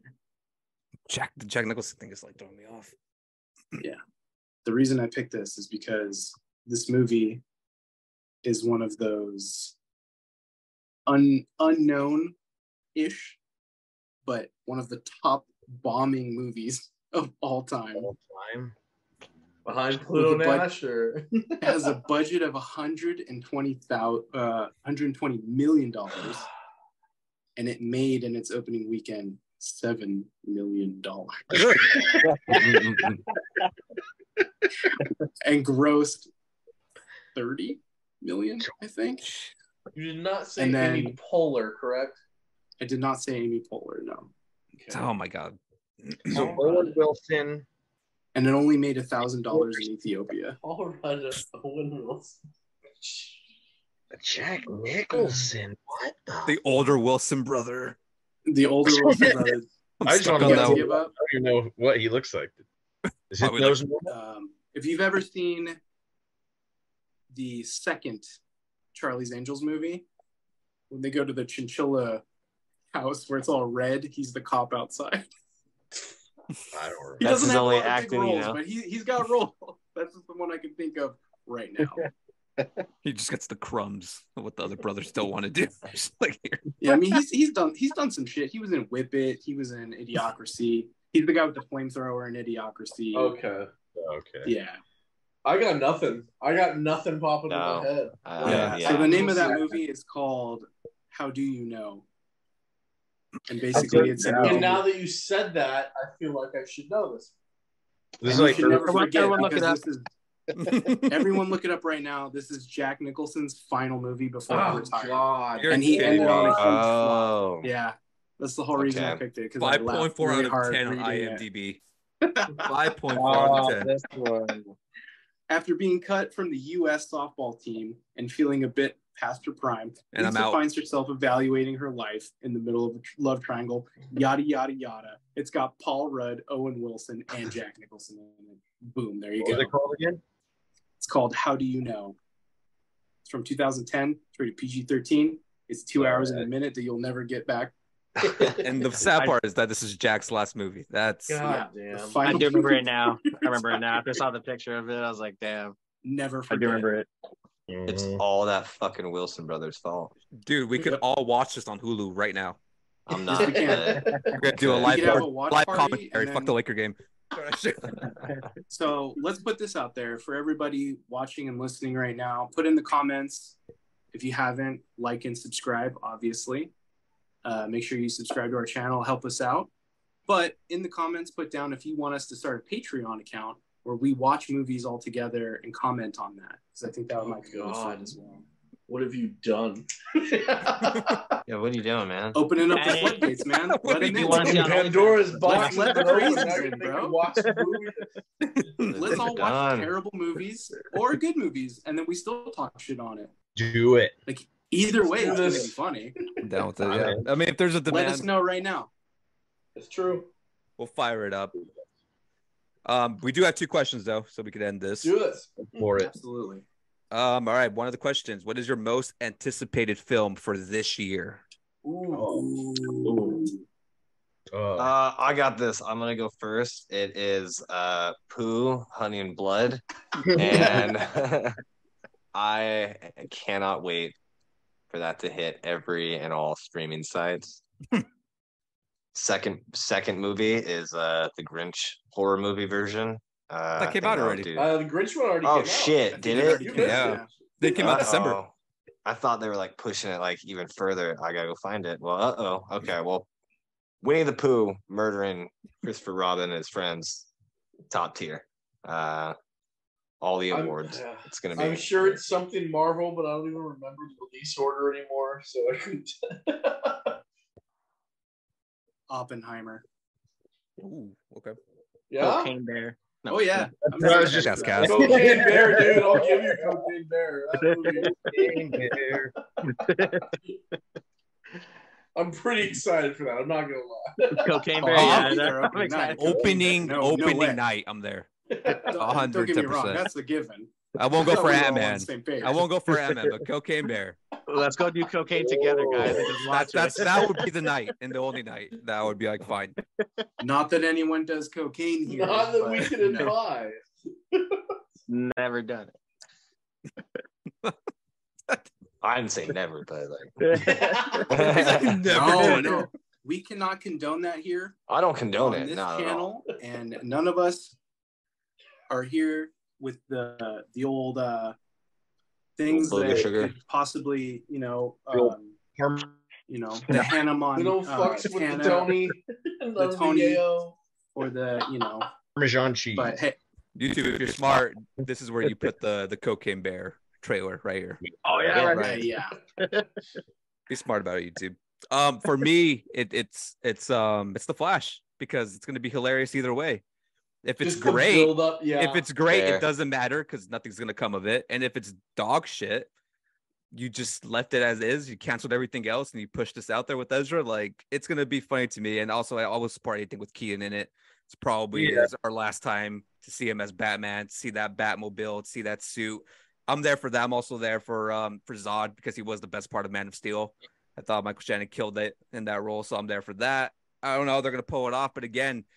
Jack the Jack Nicholson thing is like throwing me off. *clears throat* Yeah. The reason I picked this is because this movie is one of those un, unknown ish, but one of the top bombing movies *laughs* of all time. All time. Behind Pluto With bud- Nash, or has a *laughs* budget of 120,000 uh 120 million dollars *sighs* *sighs* and it made in its opening weekend 7 million dollars *laughs* and grossed 30 million, I think. you did not say And then- Amy Poehler, correct? I did not say Amy Poehler no. Oh my god. *clears throat* So Owen Wilson. And it only made a thousand dollars in Ethiopia. All right, Owen Wilson. Jack Nicholson. What the? The older Wilson brother. The older *laughs* Wilson brothers. I'm I just stuck wanna on You that guys know- give up. I don't even know what he looks like. Is his Probably nose? Um, if you've ever seen the second Charlie's Angels movie, when they go to the chinchilla house where it's all red, he's the cop outside. I don't remember. He That's doesn't his have only a lot of big acting, you roles, know? but he, he's got roles. That's just the one I can think of right now. *laughs* He just gets the crumbs of what the other brothers don't want to do. *laughs* Just like here. Yeah, I mean he's he's done he's done some shit. He was in Whip It. He was in Idiocracy. He's the guy with the flamethrower in Idiocracy. Okay. Okay. Yeah. I got nothing. I got nothing popping in my head. Uh, Yeah. yeah. So the name of that movie is called How Do You Know? And basically, it's a And now that you said that, I feel like I should know this. This is and you like should never forget everyone look it because this is everyone *laughs* look it up right now. This is Jack Nicholson's final movie before he Oh retired. God! And he kidding ended on a me. huge flop. Oh. Yeah. That's the whole reason I picked it because I point four really out of hard ten on. IMDb. *laughs* Five point four oh, out Oh, of ten. this one. After being cut from the U.S. softball team and feeling a bit past her prime, And Lisa finds herself evaluating her life in the middle of a love triangle. Yada yada yada. It's got Paul Rudd, Owen Wilson, and Jack Nicholson in it. Boom! There you What was go. it called again? It's called How Do You Know? It's from 2010. It's rated PG-13. It's two hours and a minute that you'll never get back. *laughs* And the sad part is that this is Jack's last movie. That's God The damn. I do remember it *laughs* now. I remember it now. After I saw the picture of it, I was like, damn. Never I do remember it. It's Mhm. all that fucking Wilson brothers' fault. dude. We could all watch this on Hulu right now. I'm not. we can. We're gonna do a live could have board- a live commentary. and Fuck the Laker game. *laughs* So let's put this out there for everybody watching and listening right now. Put in the comments if you haven't, like and subscribe, obviously. Uh, make sure you subscribe to our channel, help us out. But in the comments, put down if you want us to start a Patreon account where we watch movies all together and comment on that. Because I think that Oh, might be really fun God. as well. What have you done? *laughs* yeah, what are you doing, man? Opening up the floodgates, man. *laughs* What Let do it you in. want to see on Pandora's box. let the is open. crazies Now in, you can bro. Watch the movie. Let's all watch terrible movies or good movies, and then we still talk shit on it. Do it. Like either way, it's going to this. be funny. I'm down with it. Yeah. I mean, if there's a demand, Let us know right now. It's true. we'll fire it up. Um, we do have two questions though, so we could end this. Do this. For it. Absolutely. Um, all right. One of the questions: What is your most anticipated film for this year? Ooh. Uh, Uh, I got this. I'm gonna go first. It is uh Pooh, Honey and Blood, and *laughs* I cannot wait for that to hit every and all streaming sites. *laughs* second second movie is uh the Grinch horror movie version. Uh, That came out already. do- Uh, the Grinch one already Oh came out. shit! I Did it it? already You came missed out, Yeah. yeah. They came out December. I thought they were like pushing it like even further. I gotta go find it. Well, uh oh. Okay, well, Winnie the Pooh murdering Christopher Robin and his friends, top tier. Uh, all the I'm- awards. yeah. It's gonna be. I'm sure it's something Marvel, but I don't even remember the release order anymore, so I couldn't. *laughs* Oppenheimer. Ooh, okay. yeah. Cocaine Bear. No. Oh yeah. I'm what I was just- for that. Cocaine Bear, dude. I'll give you *laughs* Cocaine Bear. That movie- *laughs* I'm pretty excited for that. I'm not gonna lie. *laughs* Cocaine Oh, Bear. I'll yeah, be that- there I'm opening night. Opening No, no opening way. night. I'm there. Don't- hundred Don't get me wrong. percent. That's a given. *laughs* I won't go for We're all on Ant Man. I won't go for Ant Man, but Cocaine Bear. Let's go do cocaine together, guys. and That's that's that would be the *laughs* night and the only night. That would be like fine. Not that anyone does cocaine here. Not that we can you know. advise. Never done it. I didn't say never, but like *laughs* it. No, no. We cannot condone that here I don't condone on it. this Not at all. channel, and none of us are here with the the old uh things Booger that sugar. could possibly, you know, um, you know, *laughs* the Hannah Mon, We don't uh, fucks with Tana the Tony. *laughs* *laughs* the Tony. Or the, you know, Parmesan cheese. but hey, YouTube, if you're smart, this is where you put the the Cocaine Bear trailer right here. oh yeah, yeah, right, yeah. Be smart about it, YouTube. Um, for me, it, it's it's um it's the Flash because it's gonna be hilarious either way. If it's great, build up, yeah. if it's great, Fair. it doesn't matter because nothing's gonna come of it. And if it's dog shit, you just left it as is. You canceled everything else and you pushed this out there with Ezra. Like it's gonna be funny to me. And also, I always support anything with Keaton in it. It's probably Yeah. is our last time to see him as Batman, see that Batmobile, see that suit. I'm there for that. I'm also there for um for Zod because he was the best part of Man of Steel. I thought Michael Shannon killed it in that role, so I'm there for that. I don't know how they're gonna pull it off, but again, I-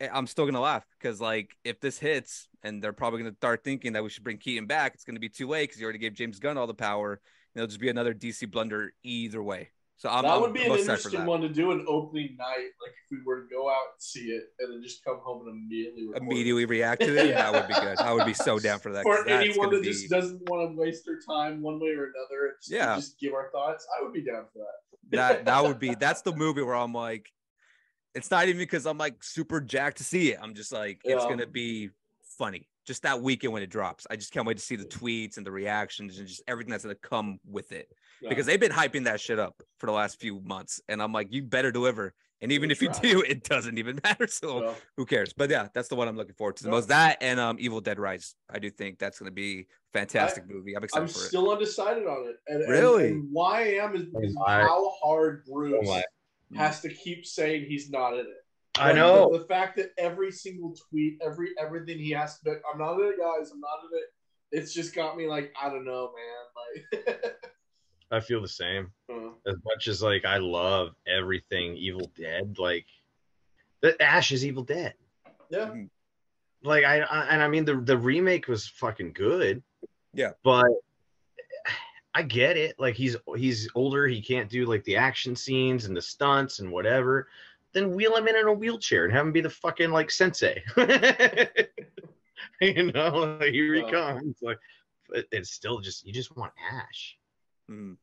Eh, I'm still gonna laugh because like if this hits and they're probably gonna start thinking that we should bring Keaton back, it's gonna be too late because you already gave James Gunn all the power. And it'll just be another DC blunder either way. So I'm that I'm would be an most excited for interesting one to do an opening night, like if we were to go out and see it and then just come home and immediately record. Immediately react to it. That would be good. I would be so down for that. For anyone that be- just doesn't want to waste their time one way or another, just, Yeah. just give our thoughts, I would be down for that. that that would be that's the movie where I'm like, it's not even because I'm like super jacked to see it. I'm just like, it's gonna be funny. Just that weekend when it drops. I just can't wait to see the tweets and the reactions and just everything that's gonna come with it. No. because they've been hyping that shit up for the last few months, and I'm like, you better deliver. And even if you do, it doesn't even *laughs* matter. So No. who cares? But yeah, that's the one I'm looking forward to the Yeah. most. That and um, Evil Dead Rise. I do think that's going to be a fantastic movie. I'm excited I'm for it. still undecided on it. And, and- Really? and why I am is because I- how hard Bruce I- has to keep saying he's not in it. I know. the, the fact that every single tweet, every everything he has to be, I'm not in it, guys. I'm not in it. It's just got me like, I don't know, man. Like, *laughs* I feel the same. uh, As much as like I love everything Evil Dead, like the Ash is Evil Dead. yeah, Like I, I and I mean the the remake was fucking good. Yeah. But I get it. Like he's he's older, he can't do like the action scenes and the stunts and whatever. Then wheel him in in a wheelchair and have him be the fucking like sensei. *laughs* you know, like, here he Well. comes. Like but it's still just you just want Ash. Mm.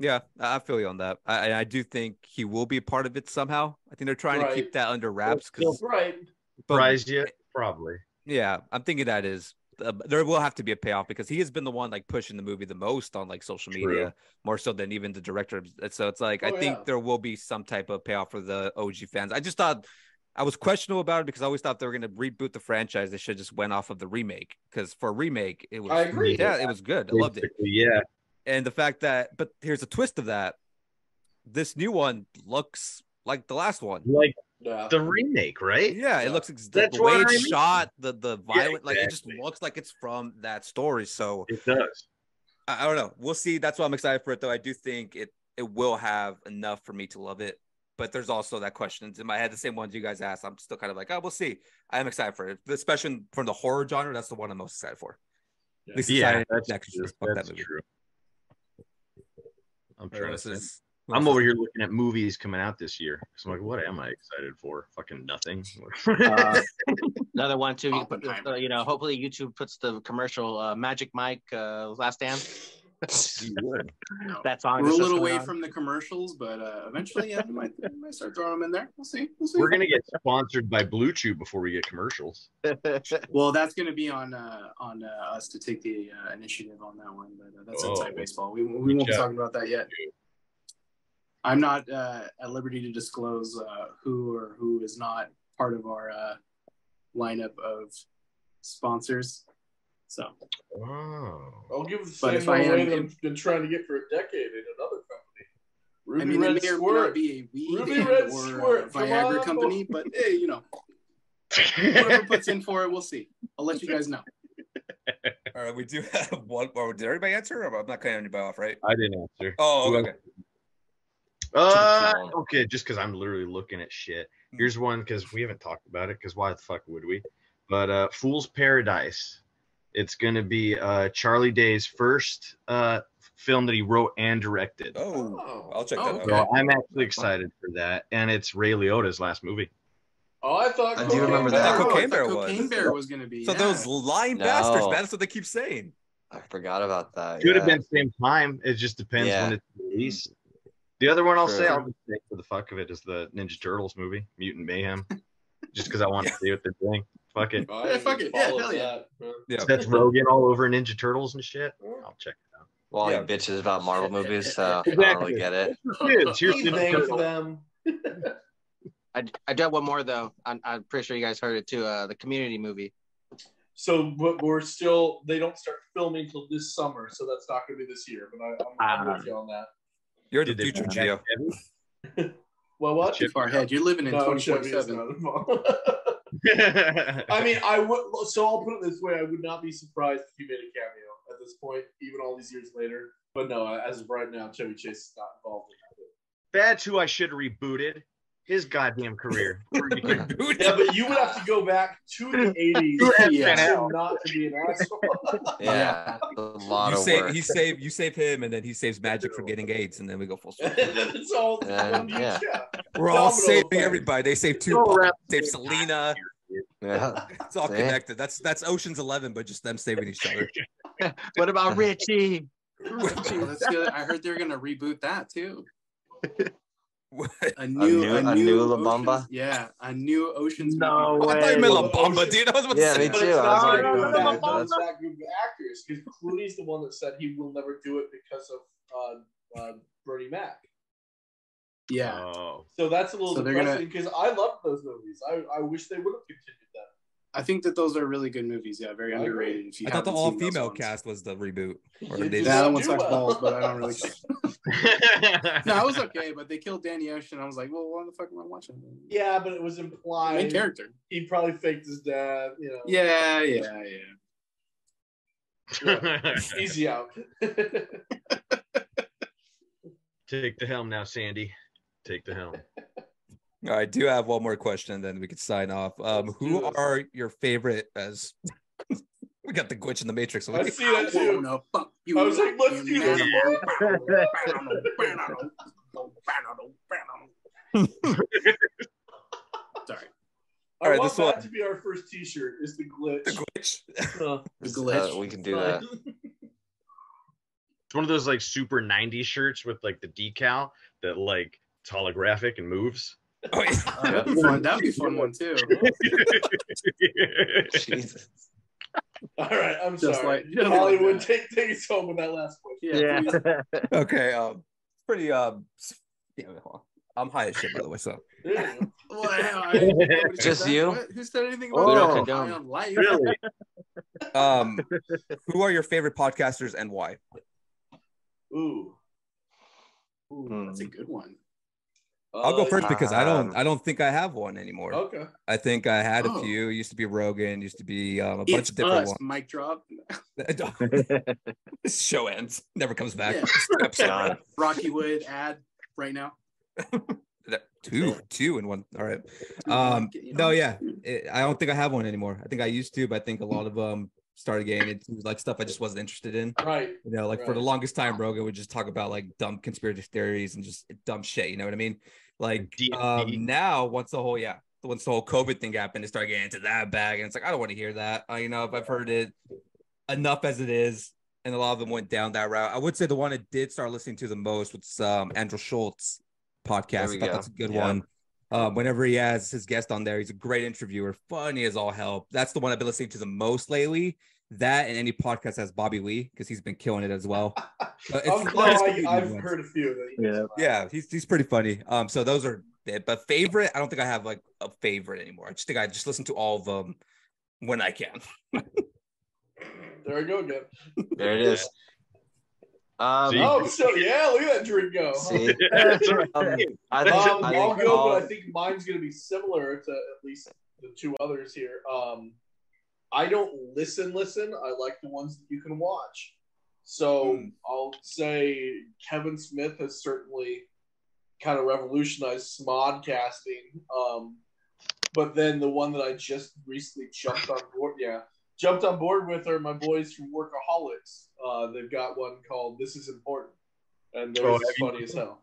Yeah, I I feel you on that. I, I do think he will be a part of it somehow. I think they're trying to keep that under wraps because right. Surprised you? Probably. Yeah, I'm thinking that is uh, there will have to be a payoff because he has been the one like pushing the movie the most on like social True. media, more so than even the director. So it's like I Oh, think there will be some type of payoff for the OG fans. I just thought I was questionable about it because I always thought they were going to reboot the franchise. They should just went off of the remake because for a remake it was I agree. yeah it was good. I loved it. Yeah. And the fact that but here's a twist of that. This new one looks like the last one. Like Yeah. the remake, right? Yeah, Yeah. it looks ex- the, the way it's I mean. shot, the the Yeah, violent, like it just looks like it's from that story. So It does. I, I don't know. We'll see. That's why I'm excited for it, though. I do think it it will have enough for me to love it. But there's also that question in my head, the same ones you guys asked. I'm still kind of like, oh, we'll see. I am excited for it, especially from the horror genre. That's the one I'm most excited for. Yeah. Yeah, Society that's next true. That's that movie. true. I'm trying to this think. is- I'm over here looking at movies coming out this year. So I'm like, what am I excited for? Fucking nothing. Uh, *laughs* Another one too. You, put, Oppenheimer. uh, you know, hopefully YouTube puts the commercial uh, Magic Mike uh, Last Dance. You *laughs* would. That song. We're a little coming away on. from the commercials, but uh, eventually, yeah, we might, we might start throwing them in there. We'll see. We'll see. We're gonna get sponsored by Blue Chew before we get commercials. *laughs* Well, that's going to be on uh, on uh, us to take the uh, initiative on that one, but uh, that's Oh. inside baseball. We, we won't be talking about that yet. I'm not uh, at liberty to disclose uh, who or who is not part of our uh, lineup of sponsors. So, Oh. I'll give the But same if I away am- that I've been trying to get for a decade in another company. Ruby I mean, it Red may or may not be a weed Ruby and Red or Squirt, a Viagra on, company, but hey, you know, whoever puts in for it, we'll see. I'll let you guys know. All right, we do have one. Or did everybody answer? Or I'm not cutting anybody off, right? I didn't answer. Oh, okay. Else? Uh, okay, just because I'm literally looking at shit. Hmm. Here's one because we haven't talked about it. Because why the fuck would we? But uh, Fool's Paradise. It's gonna be uh, Charlie Day's first uh, film that he wrote and directed. Oh, Oh. I'll check Oh, that out. okay. So I'm actually excited for that, and it's Ray Liotta's last movie. Oh, I thought. I do Cocaine remember Bear- that. Cocaine Oh, I thought Bear Cocaine. Bear was going to be. So yeah. those lying No. bastards, man. That's what they keep saying. I forgot about that. Could have yeah. been same time. It just depends Yeah. when it's released. The other one I'll say, I'll just say for the fuck of it, is the Ninja Turtles movie, Mutant Mayhem. *laughs* just because I want to see what they're doing. Fuck it. I Yeah, fuck it. Yeah, followed hell yeah. that. Yeah. Seth Rogen all over Ninja Turtles and shit. I'll check it out. Well, Yeah. he bitches about Marvel movies, so I don't really get it. *laughs* Kids, here's He Ninja thanked Turtles. them. I, I do have one more though. I'm, I'm pretty sure you guys heard it too. Uh, the Community movie. So, but we're still. They don't start filming until this summer, so that's not going to be this year. But I, I'm, I'm Ah. with you on that. You're the Did they future, bring Geo. *laughs* Well, what? Too far ahead. You're living in No, Chevy is 2047. not involved. I mean, I would. So I'll put it this way: I would not be surprised if he made a cameo at this point, even all these years later. But no, as of right now, Chevy Chase is not involved in it. That's who I should have rebooted. His goddamn career. *laughs* Yeah, but you would have to go back to the *laughs* '80s Yeah. not to be an asshole. *laughs* Yeah, a lot You of save work. he save you save him, and then he saves Magic for getting AIDS, and then we go full circle. That's all. And, yeah. yeah. We're all Domino saving effect. everybody. They save Go Tupac, around save Selena. Yeah. It's all See? connected. That's that's Ocean's Eleven, but just them saving each other. What about Richie? Well, oh, that's good. I heard they're going to reboot that too. A new, new- a a new, new La Bamba? Yeah, a new Oceans. No movie. I thought you meant La Well, Bamba, dude. *laughs* I was about to Yeah, say. me But too. it's I was not, like, no, no, no, no, no, no, that's that group of actors because Clooney's the one that said he will never do it because of uh, uh, Bernie Mac. Yeah, Oh, So that's a little So they're gonna- depressing because I love those movies. I, I wish they would have continued that. I think that those are really good movies. Yeah, very underrated. If you I thought the haven't seen those all-female cast was the reboot. Or It they did Yeah, that not one do sucks well. balls, but I don't really. *laughs* no, it was okay, but they killed Danny Ocean. I was like, well, why the fuck am I watching? Yeah, but it was implied. Main character. He probably faked his dad. You know. Yeah, yeah, yeah. Easy out. Take the helm now, Sandy. Take the helm. *laughs* All right, I do have one more question, then we could sign off. Um, who are your favorite as *laughs* we got the glitch in the matrix? I see that I too. wanna fuck you I was like, let's in do this. *laughs* Sorry, I All right, want this that one. to be our first T-shirt. Is the glitch? The glitch. *laughs* Uh, the Uh, glitch. we can do that. It's one of those like super 90s shirts with like the decal that like it's holographic and moves. Oh, yeah. *laughs* Uh, that'd, be fun. that'd be a fun one too. *laughs* Jesus. All right, I'm Just sorry. like- just Hollywood, that. take take us home with that last question. Yeah, please. *laughs* okay. Um, pretty. Um, yeah, I'm high as shit, by the way. So There. Well, I- nobody Just you? What? Who said anything Oh. about We don't that? condone. High on life. really? um, who are your favorite podcasters and why? Ooh. Ooh, that's a good one. I'll go Uh, first because I don't. I don't think I have one anymore. Okay. I think I had a Oh. few. It used to be Rogan. Used to be um, a bunch It's of different us. Mic drop. this *laughs* show ends. Never comes back. Yeah. Rocky Wood ad right now. *laughs* two, two and one. All right. Um, no, yeah, it, I don't think I have one anymore. I think I used to, but I think a lot of um started getting into like stuff I just wasn't interested in. Right. You know, like for the longest time, Rogan would just talk about like dumb conspiracy theories and just dumb shit. You know what I mean? Like um now, once the whole yeah, once the whole COVID thing happened, it started getting into that bag, and it's like I don't want to hear that. I, you know, if I've heard it enough as it is, and a lot of them went down that route. I would say the one I did start listening to the most was um Andrew Schulz podcast. I thought go. that's a good Yeah. one. Um, whenever he has his guest on there, he's a great interviewer, funny as all hell. That's the one I've been listening to the most lately. That and any podcast has Bobby Lee because he's been killing it as well. *laughs* But it's- Um, no, it's I, I've heard a few of them. Yeah. Yeah, he's he's pretty funny. Um, so those are it. But favorite, I don't think I have like a favorite anymore. I just think I just listen to all of them when I can. *laughs* There I go again. There it is. Um, See? Oh, so yeah, look at that drink go. see, *laughs* um. I think, Um, I I'll go, all- but I think mine's going to be similar to at least the two others here. Um, I don't listen, listen. I like the ones that you can watch. So Hmm. I'll say Kevin Smith has certainly kind of revolutionized smodcasting. Um, but then the one that I just recently jumped on board, yeah, jumped on board with are my boys from Workaholics. Uh, they've got one called "This Is Important," and they're Oh, just have you- funny as hell.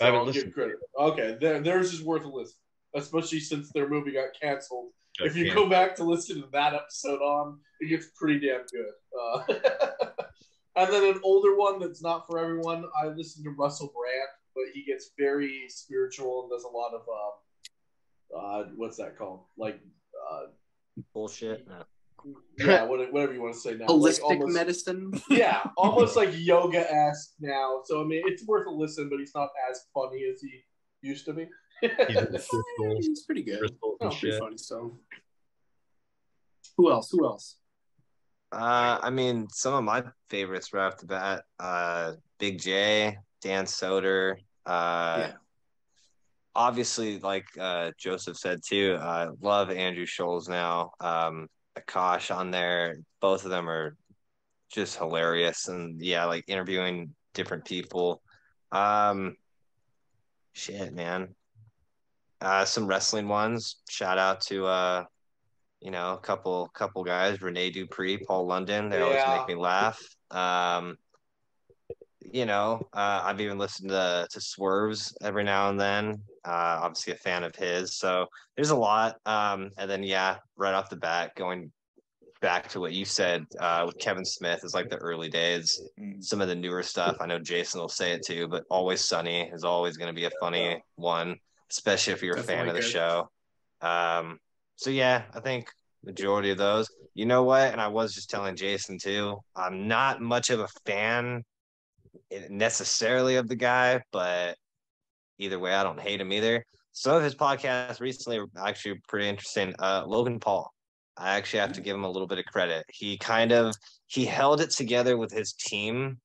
I haven't I'll listened credit. Okay, theirs is worth a listen, especially since their movie got canceled. If you can't- go back to listen to that episode on, it gets pretty damn good. Uh, *laughs* and then an older one that's not for everyone. I listen to Russell Brand, but he gets very spiritual and does a lot of uh, uh, what's that called? Like, uh, Bullshit. yeah, whatever you want to say now. Like Holistic almost- medicine. *laughs* yeah, almost like yoga esque now. So I mean, it's worth a listen, but he's not as funny as he used to be. He's in the *laughs* crystals, It's pretty good. crystals Oh, and pretty funny still. Who else? Who else? Uh, I mean, some of my favorites right off the bat: uh, Big Jay, Dan Soder. Uh, Yeah. Obviously, like uh, Joseph said too, I love Andrew Schulz now. Um, Akaash on there. Both of them are just hilarious, and yeah, like interviewing different people. Um, shit, man. Uh, some wrestling ones. Shout out to uh, you know, a couple couple guys, Rene Dupree, Paul London. They always make me laugh. Um, you know, uh, I've even listened to to Swerves every now and then. Uh, obviously a fan of his. So there's a lot. Um, and then yeah, right off the bat, going back to what you said uh, with Kevin Smith is like the early days. Mm. Some of the newer stuff, I know Jason will say it too, but Always Sunny is always going to be a funny one, especially if you're a fan of the Definitely show. Um, so yeah, I think majority of those. You know what? And I was just telling Jason too. I'm not much of a fan necessarily of the guy, but either way, I don't hate him either. Some of his podcasts recently are actually pretty interesting. Uh, Logan Paul. I actually have to give him a little bit of credit. He kind of he held it together with his team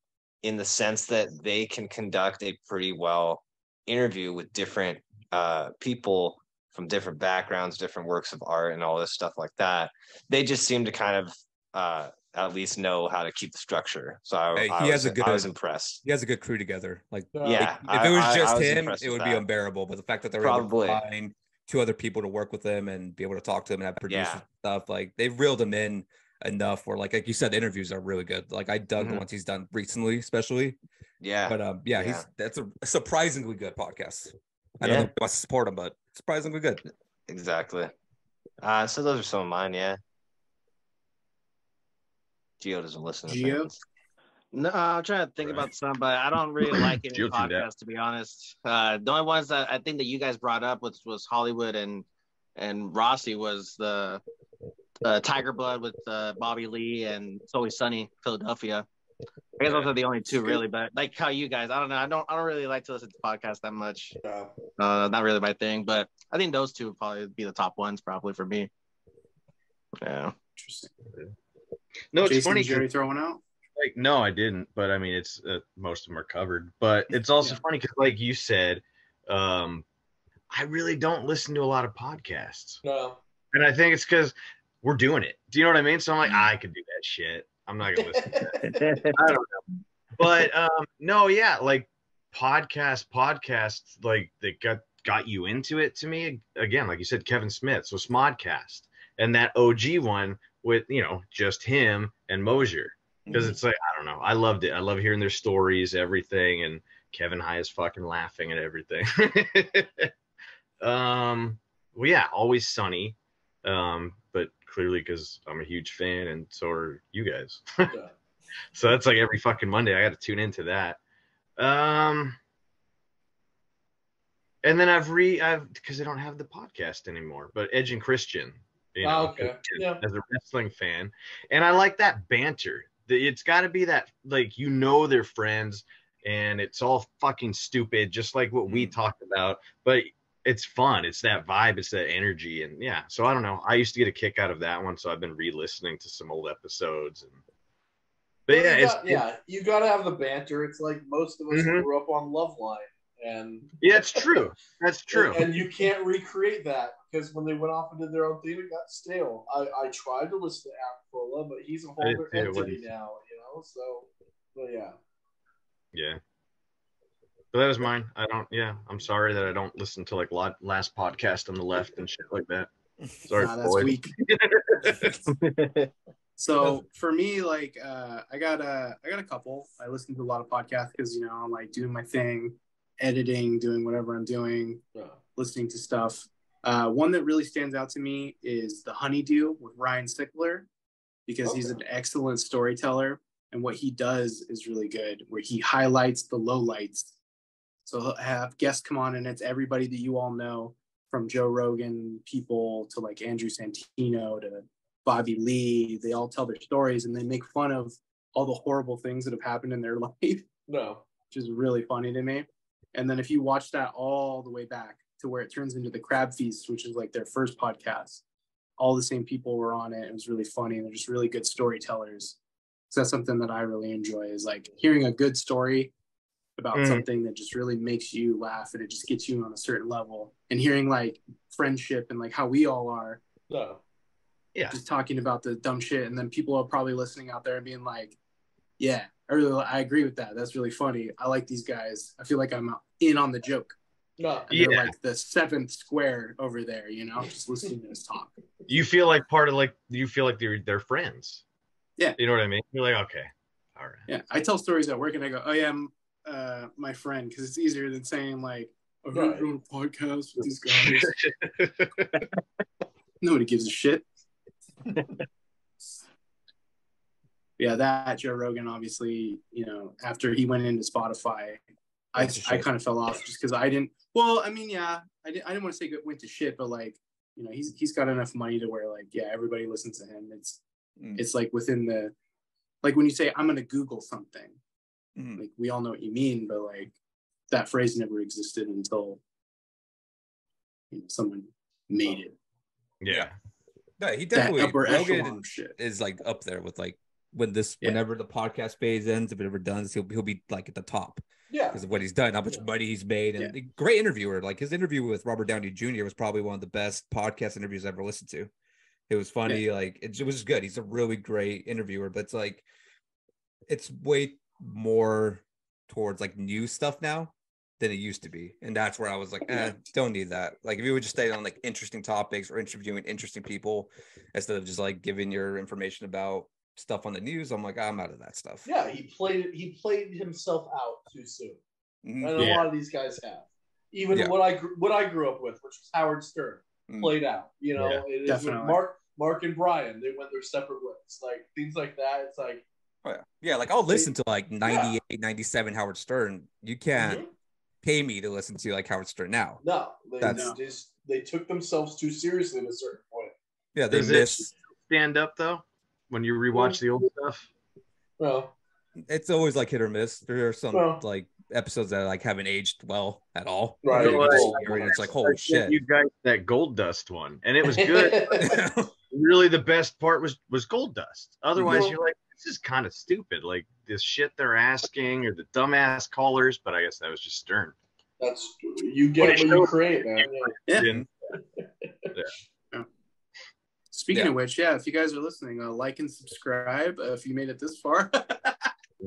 in the sense that they can conduct a pretty well interview with different uh, people from different backgrounds, different works of art, and all this stuff like that. They just seem to kind of uh, at least know how to keep the structure. So I, Hey, I he was, has a good- I was impressed. He has a good crew together. Like, Yeah, if it I- was I- I just was him, it would be that. unbearable. But the fact that they're Probably. able to find two other people to work with him and be able to talk to him and have producers Yeah. and stuff, like they've reeled him in enough where, like, like you said, the interviews are really good. Like I dug the Mhm. ones he's done recently, especially. Yeah, But um, yeah, Yeah. he's that's a surprisingly good podcast. I Yeah. don't know if I support them, but surprisingly good. exactly. Uh, so those are some of mine. Yeah. Geo doesn't listen. To Geo? things. No, I'm trying to think Right. about some, but I don't really like *laughs* any You'll podcasts to be honest. Uh, the only ones that I think that you guys brought up was was Hollywood and and Rossi was the uh, TigerBelly with uh, Bobby Lee and It's Always Sunny Philadelphia. I guess those are the only two really, but like how you guys, I don't know, I don't I don't really like to listen to podcasts that much. Yeah. Uh, not really my thing, but I think those two would probably be the top ones probably for me. Yeah. Interesting. No, it's Jason, funny. did you 'cause, already throw one out? Like, no, I didn't. But I mean, it's uh, most of them are covered. But it's also Yeah. funny because, like you said, um, I really don't listen to a lot of podcasts, No. and I think it's because we're doing it. Do you know what I mean? So I'm like, I could do that shit. I'm not gonna listen. to that. *laughs* I don't know. But um, no, yeah, like podcast, podcasts, like that got got you into it. To me, again, like you said, Kevin Smith, so Smodcast, and that OG one with you know just him and Mosier, because it's like I don't know, I loved it. I love hearing their stories, everything, and Kevin High is fucking laughing at everything. *laughs* um, well, yeah, always sunny. Um, but clearly because I'm a huge fan, and so are you guys. Yeah. *laughs* So that's like every fucking Monday. I got to tune into that. Um, and then I've re I've because I don't have the podcast anymore. But Edge and Christian, you know, Oh, okay. Yeah. as a wrestling fan, and I like that banter. It's got to be that like you know they're friends, and it's all fucking stupid, just like what we talked about. But it's fun. It's that vibe. It's that energy, and yeah. So I don't know. I used to get a kick out of that one, so I've been re-listening to some old episodes and. But Well, yeah, you got- yeah, you got to have the banter. It's like most of us Mhm. grew up on Loveline, and Yeah, it's true. That's *laughs* true. And, and you can't recreate that because when they went off and did their own thing, it got stale. I, I tried to listen to Aquila, but he's a whole other entity now, you know. So, but yeah, Yeah. But that was mine. I don't. Yeah, I'm sorry that I don't listen to like last podcast on the left and shit like that. *laughs* Sorry, Nah, that's weak. *laughs* So for me, like uh, I got a I got a couple. I listen to a lot of podcasts because you know I'm like doing my thing, editing, doing whatever I'm doing, yeah. listening to stuff. Uh, one that really stands out to me is the Honeydew with Ryan Sickler because he's an excellent storyteller and what he does is really good. Where he highlights the lowlights. So he'll have guests come on and it's everybody that you all know from Joe Rogan people to like Andrew Santino to Bobby Lee. They all tell their stories and they make fun of all the horrible things that have happened in their *laughs* life, no, which is really funny to me. And then if you watch that all the way back to where it turns into the Crab Feast, which is like their first podcast, all the same people were on it. It was really funny. And they're just really good storytellers. So that's something that I really enjoy is like hearing a good story about Mm. something that just really makes you laugh and it just gets you on a certain level. And hearing like friendship and like how we all are no. Yeah. just talking about the dumb shit and then people are probably listening out there and being like yeah i really i agree with that that's really funny i like these guys i feel like i'm in on the joke No, and Yeah. like the seventh square over there you know just listening to us talk You feel like part of like you feel like they're they're friends. Yeah. You know what I mean? You're like, okay, all right. yeah i tell stories at work and i go oh yeah i'm uh, my friend because it's easier than saying like oh, I'm Right. doing a podcast with these *laughs* guys *laughs* nobody gives a shit yeah, that Joe Rogan, obviously, you know, after he went into Spotify, I, I kind of fell off just because I didn't. Well, I mean, yeah, I didn't. I didn't want to say it went to shit, but like, you know, he's he's got enough money to where like, yeah, everybody listens to him. It's Mm. it's like within the, like when you say I'm gonna Google something, Mhm. like we all know what you mean, but like that phrase never existed until you know, someone made it. Yeah. No, he That definitely upper Rogan echelon shit. is like up there with like when this Yeah. whenever the podcast phase ends, if it ever does, he'll he'll be like at the top Yeah. because of what he's done, how much Yeah. money he's made, and a great interviewer. Like his interview with Robert Downey Jr. was probably one of the best podcast interviews I've ever listened to. It was funny, like it, it was good. He's a really great interviewer, but it's like it's way more towards like new stuff now than it used to be. And that's where I was like, eh, don't need that. Like if you would just stay on like interesting topics or interviewing interesting people instead of just like giving your information about stuff on the news, I'm like, I'm out of that stuff. Yeah, he played. He played himself out too soon, Mhm. and a lot of these guys have. Even Yeah. what I what I grew up with, which was Howard Stern, Mm. played out. You know, Yeah, it is with definitely. Mark Mark and Brian. They went their separate ways. Like things like that. It's like Oh, yeah. yeah, like I'll listen to like 98, 97 Howard Stern. You can't mhm. pay me to listen to like Howard Stern now. no, they, That's- they just they took themselves too seriously at a certain point. Yeah, they Does it- miss. Stand up though when you rewatch the old stuff. Well, It's always like hit or miss. There are some Well- like episodes that like haven't aged well at all. Right. You know, you Right. it's like holy sent shit. You guys that gold dust one, and it was good. *laughs* really, the best part was was gold dust. Otherwise, Well- you're like, this is kind of stupid. Like this shit they're asking, or the dumbass callers. But I guess that was just Stern. That's you get What what it you shows- create, man. Yeah. *laughs* Yeah. Didn't- Speaking Yeah. of which, yeah, if you guys are listening, uh, like and subscribe uh, if you made it this far. *laughs*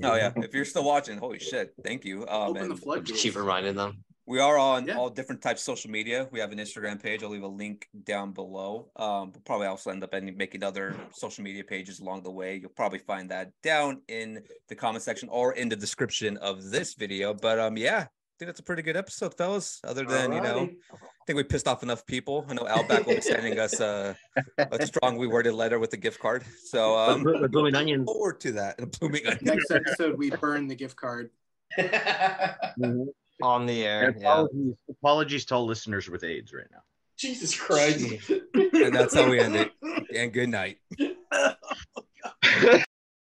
Oh yeah, if you're still watching, holy shit, thank you. Um, Open the and floodgates. Keep reminding them. We are on Yeah. all different types of social media. We have an Instagram page. I'll leave a link down below. Um, we'll probably also end up ending, making other social media pages along the way. You'll probably find that down in the comment section or in the description of this video. But um, yeah, I think that's a pretty good episode, fellas. Other than you know, I think we pissed off enough people. I know Outback will be sending us a, a *laughs* strongly worded letter with a gift card. So um, With blooming onions. forward to that. *laughs* A blooming onion. Next episode, we burn the gift card. *laughs* On the air. And Yeah. apologies, apologies to all listeners with AIDS right now. Jesus Christ. *laughs* And that's how we end it. And good night. *laughs*